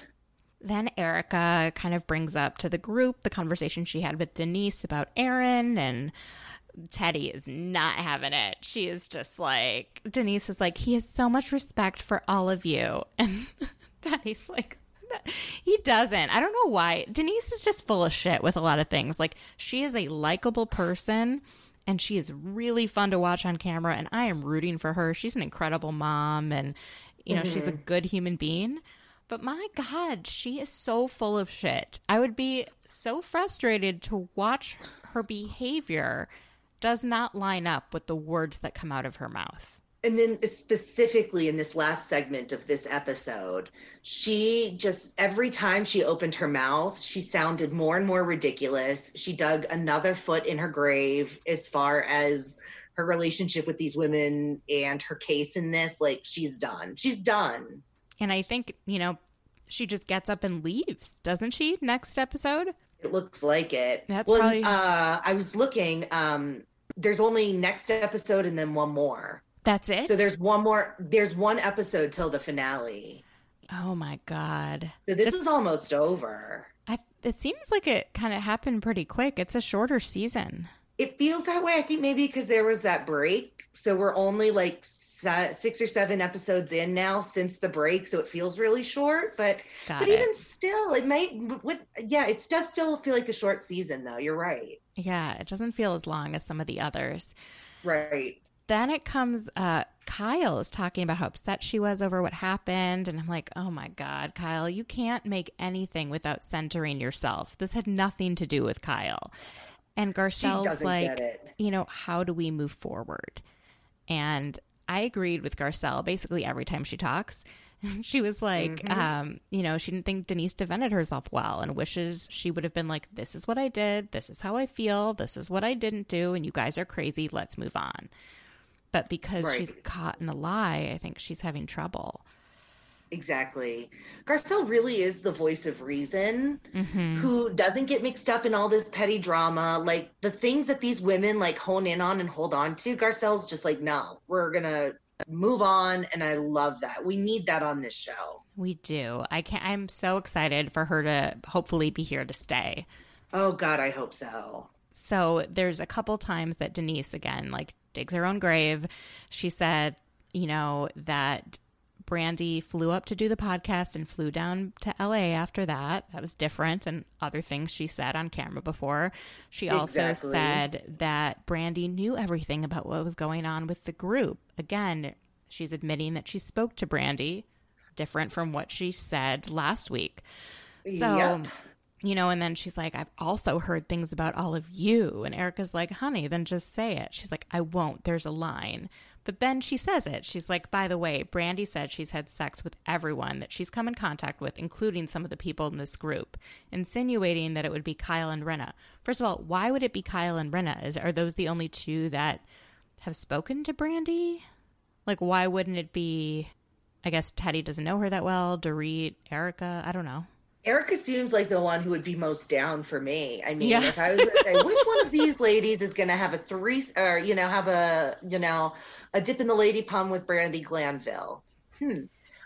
Speaker 3: Then Erika kind of brings up to the group the conversation she had with Denise about Aaron and Teddi is not having it. She is just like, Denise is like, he has so much respect for all of you. And Teddi's like, he doesn't. I don't know why. Denise is just full of shit with a lot of things. Like, she is a likable person and she is really fun to watch on camera. And I am rooting for her. She's an incredible mom and, you know, mm-hmm. she's a mm-hmm. good human being But my God, she is so full of shit. I would be so frustrated to watch her behavior does not line up with the words that come out of her mouth
Speaker 4: and then specifically in this last segment of this episode, she just every time she opened her mouth, she sounded more and more ridiculous. She dug another foot in her grave as far as her relationship with these women and her case in this. Like, she's done. She's done.
Speaker 3: And I think, you know, she just gets up and leaves, doesn't she? Next episode?
Speaker 4: It looks like it.
Speaker 3: That's well, probably...
Speaker 4: uh, I was looking. Um, there's only next episode and then one more.
Speaker 3: That's it.
Speaker 4: So there's one more. There's one episode till the finale.
Speaker 3: Oh my god!
Speaker 4: So this That's, is almost over.
Speaker 3: I, it seems like it kind of happened pretty quick. It's a shorter season.
Speaker 4: It feels that way. I think maybe because there was that break, so we're only like six or seven episodes in now since the break, so it feels really short. But Got but it. even still, it might. With yeah, it does still feel like a short season, though. You're right.
Speaker 3: Yeah, it doesn't feel as long as some of the others.
Speaker 4: Right
Speaker 3: then it comes uh, Kyle is talking about how upset she was over what happened and I'm like, "Oh my god, Kyle, you can't make anything without centering yourself. This had nothing to do with Kyle." And Garcelle's like, "You know, how do we move forward?" And I agreed with Garcelle basically every time she talks. she was like, mm-hmm. um, you know, she didn't think Denise defended herself well and wishes she would have been like, this is what I did. This is how I feel. This is what I didn't do. And you guys are crazy. Let's move on. But because right. she's caught in a lie, I think she's having trouble.
Speaker 4: Exactly. Garcelle really is the voice of reason mm-hmm. who doesn't get mixed up in all this petty drama. Like the things that these women like hone in on and hold on to, Garcelle's just like, no, we're going to move on. And I love that. We need that on this show.
Speaker 3: We do. I can't, I'm so excited for her to hopefully be here to stay.
Speaker 4: Oh, God, I hope so.
Speaker 3: So there's a couple times that Denise, again, like digs her own grave. She said, you know, that Brandi flew up to do the podcast and flew down to LA after that. That was different than other things she said on camera before. She also exactly. said that Brandi knew everything about what was going on with the group. Again, she's admitting that she spoke to Brandi, different from what she said last week. So yep you know, and then she's like, I've also heard things about all of you. And Erika's like, honey, then just say it. She's like, I won't. There's a line. But then she says it. She's like, by the way, Brandi said she's had sex with everyone that she's come in contact with, including some of the people in this group, insinuating that it would be Kyle and Rinna. First of all, why would it be Kyle and Rinna? Is are those the only two that have spoken to Brandi? Like, why wouldn't it be? I guess Teddi doesn't know her that well. Dorit, Erika, I don't know.
Speaker 4: Erika seems like the one who would be most down for me. I mean, yeah. if I was to say which one of these ladies is going to have a three, or you know, have a you know, a dip in the lady pum with Brandi Glanville, hmm,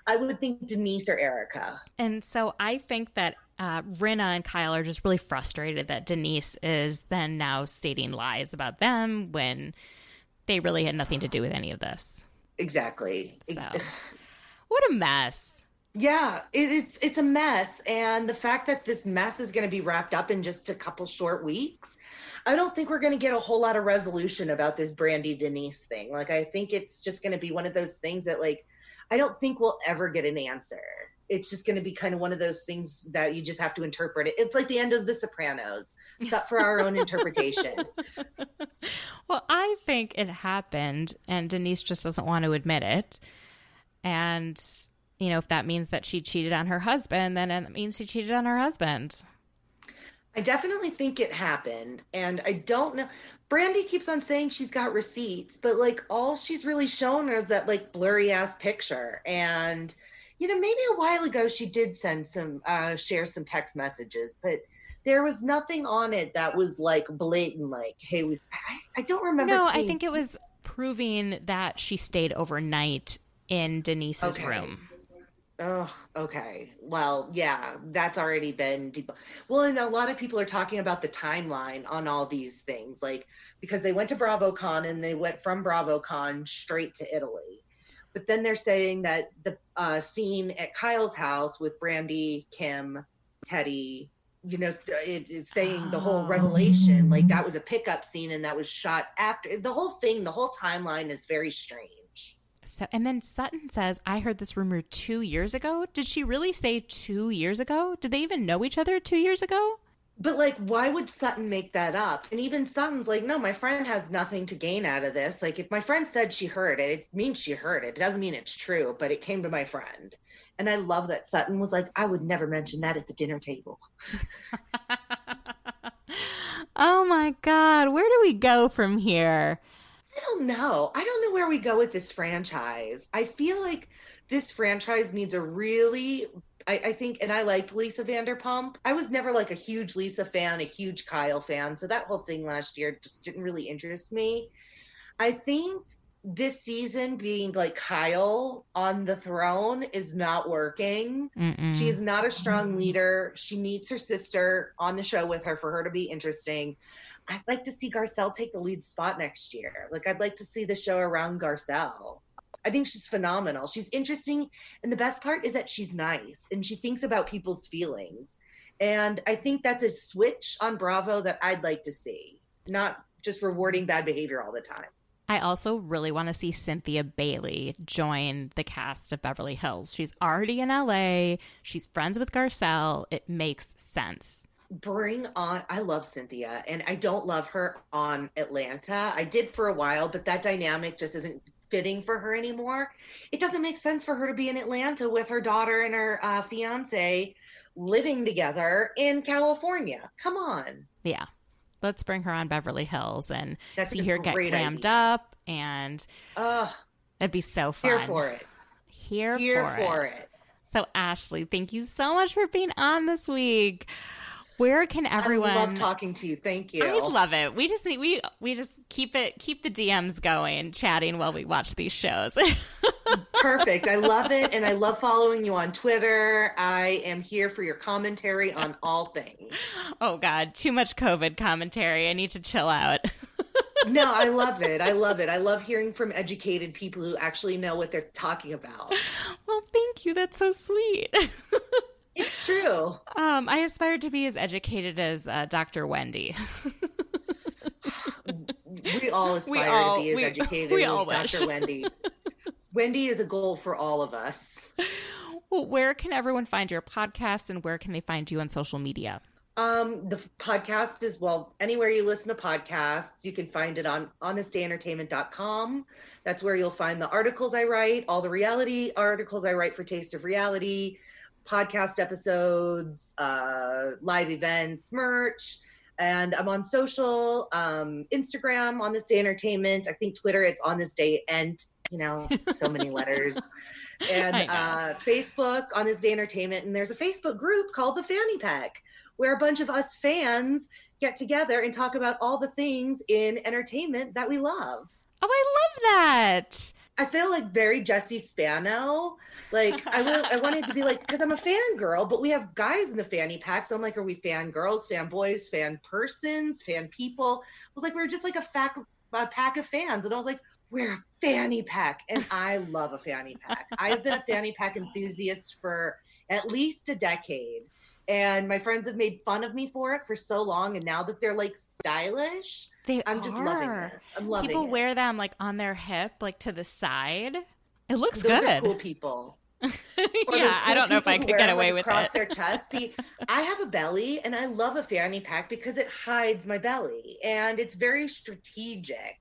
Speaker 4: I would think Denise or Erika.
Speaker 3: And so I think that uh, Rinna and Kyle are just really frustrated that Denise is then now stating lies about them when they really had nothing to do with any of this.
Speaker 4: Exactly.
Speaker 3: So, what a mess.
Speaker 4: Yeah, it, it's it's a mess, and the fact that this mess is going to be wrapped up in just a couple short weeks, I don't think we're going to get a whole lot of resolution about this Brandi Denise thing. Like, I think it's just going to be one of those things that, like, I don't think we'll ever get an answer. It's just going to be kind of one of those things that you just have to interpret it. It's like the end of The Sopranos. It's up for our own interpretation.
Speaker 3: Well, I think it happened, and Denise just doesn't want to admit it. And you know, if that means that she cheated on her husband, then it means she cheated on her husband.
Speaker 4: I definitely think it happened. And I don't know. Brandi keeps on saying she's got receipts, but like all she's really shown is that like blurry ass picture. And, you know, maybe a while ago she did send some, uh, share some text messages, but there was nothing on it that was like blatant, like, hey, was, I, I don't remember.
Speaker 3: No, seeing- I think it was proving that she stayed overnight in Denise's okay. room.
Speaker 4: Oh, okay. Well, yeah, that's already been. Deb- well, and a lot of people are talking about the timeline on all these things, like because they went to BravoCon and they went from BravoCon straight to Italy. But then they're saying that the uh, scene at Kyle's house with Brandi, Kim, Teddi, you know, it is saying the whole revelation, like that was a pickup scene and that was shot after the whole thing. The whole timeline is very strange.
Speaker 3: So, and then Sutton says, I heard this rumor two years ago. Did she really say two years ago? Did they even know each other two years ago?
Speaker 4: But like, why would Sutton make that up? And even Sutton's like, no, my friend has nothing to gain out of this. Like, if my friend said she heard it, it means she heard it. It doesn't mean it's true, but it came to my friend. And I love that Sutton was like, I would never mention that at the dinner table.
Speaker 3: oh my God. Where do we go from here?
Speaker 4: I don't know. I don't know where we go with this franchise. I feel like this franchise needs a really I, I, think, and I liked Lisa Vanderpump. I was never like a huge Lisa fan, a huge Kyle fan. So that whole thing last year just didn't really interest me. I think this season being like Kyle on the throne is not working. Mm-mm. She is not a strong leader. She needs her sister on the show with her for her to be interesting. I'd like to see Garcelle take the lead spot next year. Like I'd like to see the show around Garcelle. I think she's phenomenal. She's interesting. And the best part is that she's nice and she thinks about people's feelings. And I think that's a switch on Bravo that I'd like to see, not just rewarding bad behavior all the time.
Speaker 3: I also really want to see Cynthia Bailey join the cast of Beverly Hills. She's already in LA. She's friends with Garcelle. It makes sense
Speaker 4: bring on I love Cynthia and I don't love her on Atlanta. I did for a while, but that dynamic just isn't fitting for her anymore. It doesn't make sense for her to be in Atlanta with her daughter and her uh, fiance living together in California. Come on.
Speaker 3: Yeah. Let's bring her on Beverly Hills and That's see her get clammed idea. up and uh, that'd be so fun.
Speaker 4: Here for it.
Speaker 3: Here,
Speaker 4: here
Speaker 3: for,
Speaker 4: for
Speaker 3: it. it. So Ashley, thank you so much for being on this week where can everyone I
Speaker 4: love talking to you. Thank you.
Speaker 3: I love it. We just need we we just keep it keep the DMs going, chatting while we watch these shows.
Speaker 4: Perfect. I love it and I love following you on Twitter. I am here for your commentary on all things.
Speaker 3: Oh god, too much COVID commentary. I need to chill out.
Speaker 4: no, I love it. I love it. I love hearing from educated people who actually know what they're talking about.
Speaker 3: Well, thank you. That's so sweet.
Speaker 4: It's true.
Speaker 3: Um, I aspire to be as educated as uh, Dr. Wendy.
Speaker 4: we all aspire we all, to be as we, educated we as Dr. Wendy. Wendy is a goal for all of us.
Speaker 3: Well, where can everyone find your podcast and where can they find you on social media?
Speaker 4: Um, the podcast is well anywhere you listen to podcasts. You can find it on honestdayentertainment.com. That's where you'll find the articles I write, all the reality articles I write for Taste of Reality, podcast episodes, uh, live events, merch. And I'm on social, um, Instagram, on this day entertainment. I think Twitter, it's on this day and you know, so many letters. And uh, Facebook, on this day entertainment. And there's a Facebook group called the Fanny Pack, where a bunch of us fans get together and talk about all the things in entertainment that we love.
Speaker 3: Oh, I love that.
Speaker 4: I feel like very Jessie Spano. Like I, wanted to be like because I'm a fangirl, but we have guys in the fanny pack. So I'm like, are we fan girls, fan boys, fan persons, fan people? I was like, we are just like a, fac- a pack of fans, and I was like, we're a fanny pack, and I love a fanny pack. I've been a fanny pack enthusiast for at least a decade. And my friends have made fun of me for it for so long, and now that they're like stylish,
Speaker 3: they
Speaker 4: I'm
Speaker 3: are.
Speaker 4: just loving this. I'm loving it.
Speaker 3: People
Speaker 4: it.
Speaker 3: wear them like on their hip, like to the side. It looks
Speaker 4: Those
Speaker 3: good.
Speaker 4: cool people.
Speaker 3: yeah, I don't know if I could get away with
Speaker 4: across
Speaker 3: it.
Speaker 4: their chest. See, I have a belly, and I love a fanny pack because it hides my belly, and it's very strategic,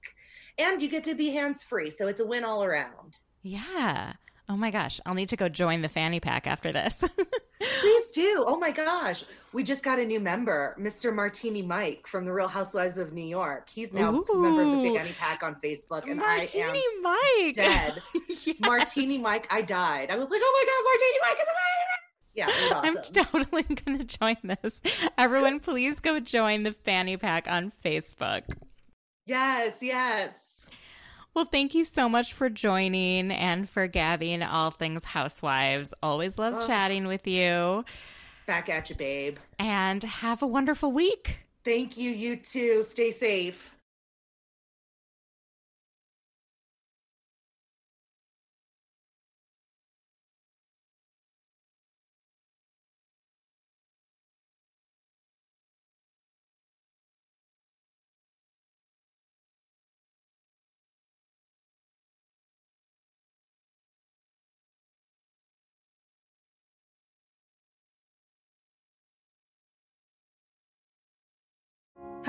Speaker 4: and you get to be hands free, so it's a win all around.
Speaker 3: Yeah. Oh my gosh, I'll need to go join the fanny pack after this.
Speaker 4: Please do. Oh my gosh. We just got a new member, Mr. Martini Mike from the Real Housewives of New York. He's now Ooh. a member of the Fanny Pack on Facebook. And
Speaker 3: Martini
Speaker 4: I am
Speaker 3: Mike.
Speaker 4: dead. yes. Martini Mike, I died. I was like, oh my God, Martini Mike is a yeah, awesome.
Speaker 3: I'm totally going to join this. Everyone, please go join the Fanny Pack on Facebook.
Speaker 4: Yes, yes.
Speaker 3: Well, thank you so much for joining and for gabbing all things housewives. Always love oh. chatting with you.
Speaker 4: Back at you, babe.
Speaker 3: And have a wonderful week.
Speaker 4: Thank you. You too. Stay safe.